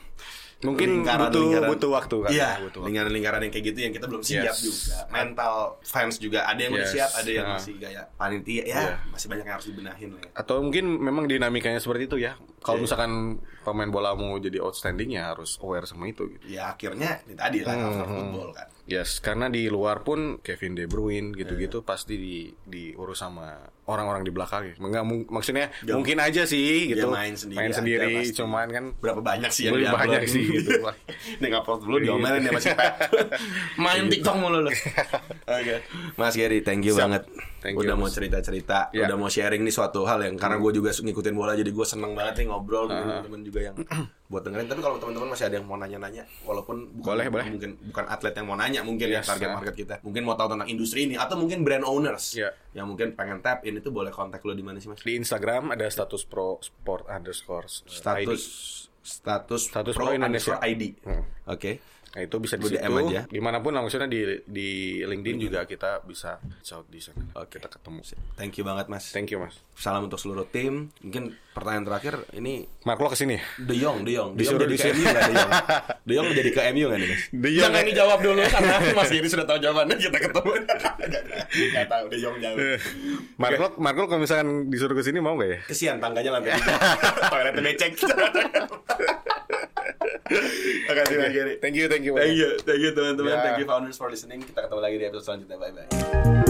Mungkin butuh- butuh waktu kan, iya lingkaran-lingkaran yang kayak gitu yang kita belum siap Yes. juga mental fans juga ada yang udah Yes. siap ada yang Nah. masih kayak panitia ya Iya. masih banyak yang harus dibenahin lah ya. atau mungkin memang dinamikanya seperti itu ya kalau Iya. misalkan pemain bola mau jadi outstanding ya harus aware sama itu gitu ya akhirnya ini tadi lah Hmm, after football kan Yes, karena di luar pun Kevin De Bruyne Iya. gitu-gitu pasti di diurus sama orang-orang di belakang. Enggak mung- maksudnya Dia- mungkin aja sih dia gitu. main sendiri Main aja sendiri, pasti. cuman kan berapa banyak sih yang di-upload? banyak sih gitu. Ini ngupload dulu Iya. diomelin ya masih. Main TikTok mulu lu. Oke. Mas Gary, thank you Siap. banget. Thank you, udah mau Mas. cerita-cerita, Ya. udah mau sharing nih suatu hal yang karena gue juga ngikutin bola jadi gue seneng banget nih ngobrol dengan teman-teman juga yang buat dengerin. Tapi kalau teman-teman masih ada yang mau nanya-nanya, walaupun bukan, Boleh, boleh. mungkin bukan atlet yang mau nanya, mungkin ya Yes, target ya. market kita, mungkin mau tahu tentang industri ini atau mungkin brand owners Ya. yang mungkin pengen tap in itu boleh kontak lo di mana sih mas? di Instagram ada status pro sport underscore eh, Status ID. status Status pro Pro Indonesia. ID. Hmm. Oke. Nah, itu bisa di situ. DM aja. Di mana pun maksudnya di di LinkedIn juga kita bisa reach out di sana. Oke. Kita ketemu. Thank you banget mas. Thank you mas. Salam untuk seluruh tim. Mungkin pertanyaan terakhir ini Mark lo ke sini. De Jong, De Jong, De Jong jadi ke. MU nggak De Jong? De Jong jadi ke MU nggak nih mas? De Jong Jangan ya. dijawab dulu karena Mas Giri sudah tahu jawabannya kita ketemu. Gak tahu De Jong jauh. Mark lo, Mark lo kalau misalkan disuruh ke sini mau gak ya? Kesian tangganya lantai tiga. Toiletnya becek. Makasih Mas Giri. Thank you, thank you. Thank you, thank you teman-teman. Ya. Thank you founders for listening. Kita ketemu lagi di episode selanjutnya. Bye bye.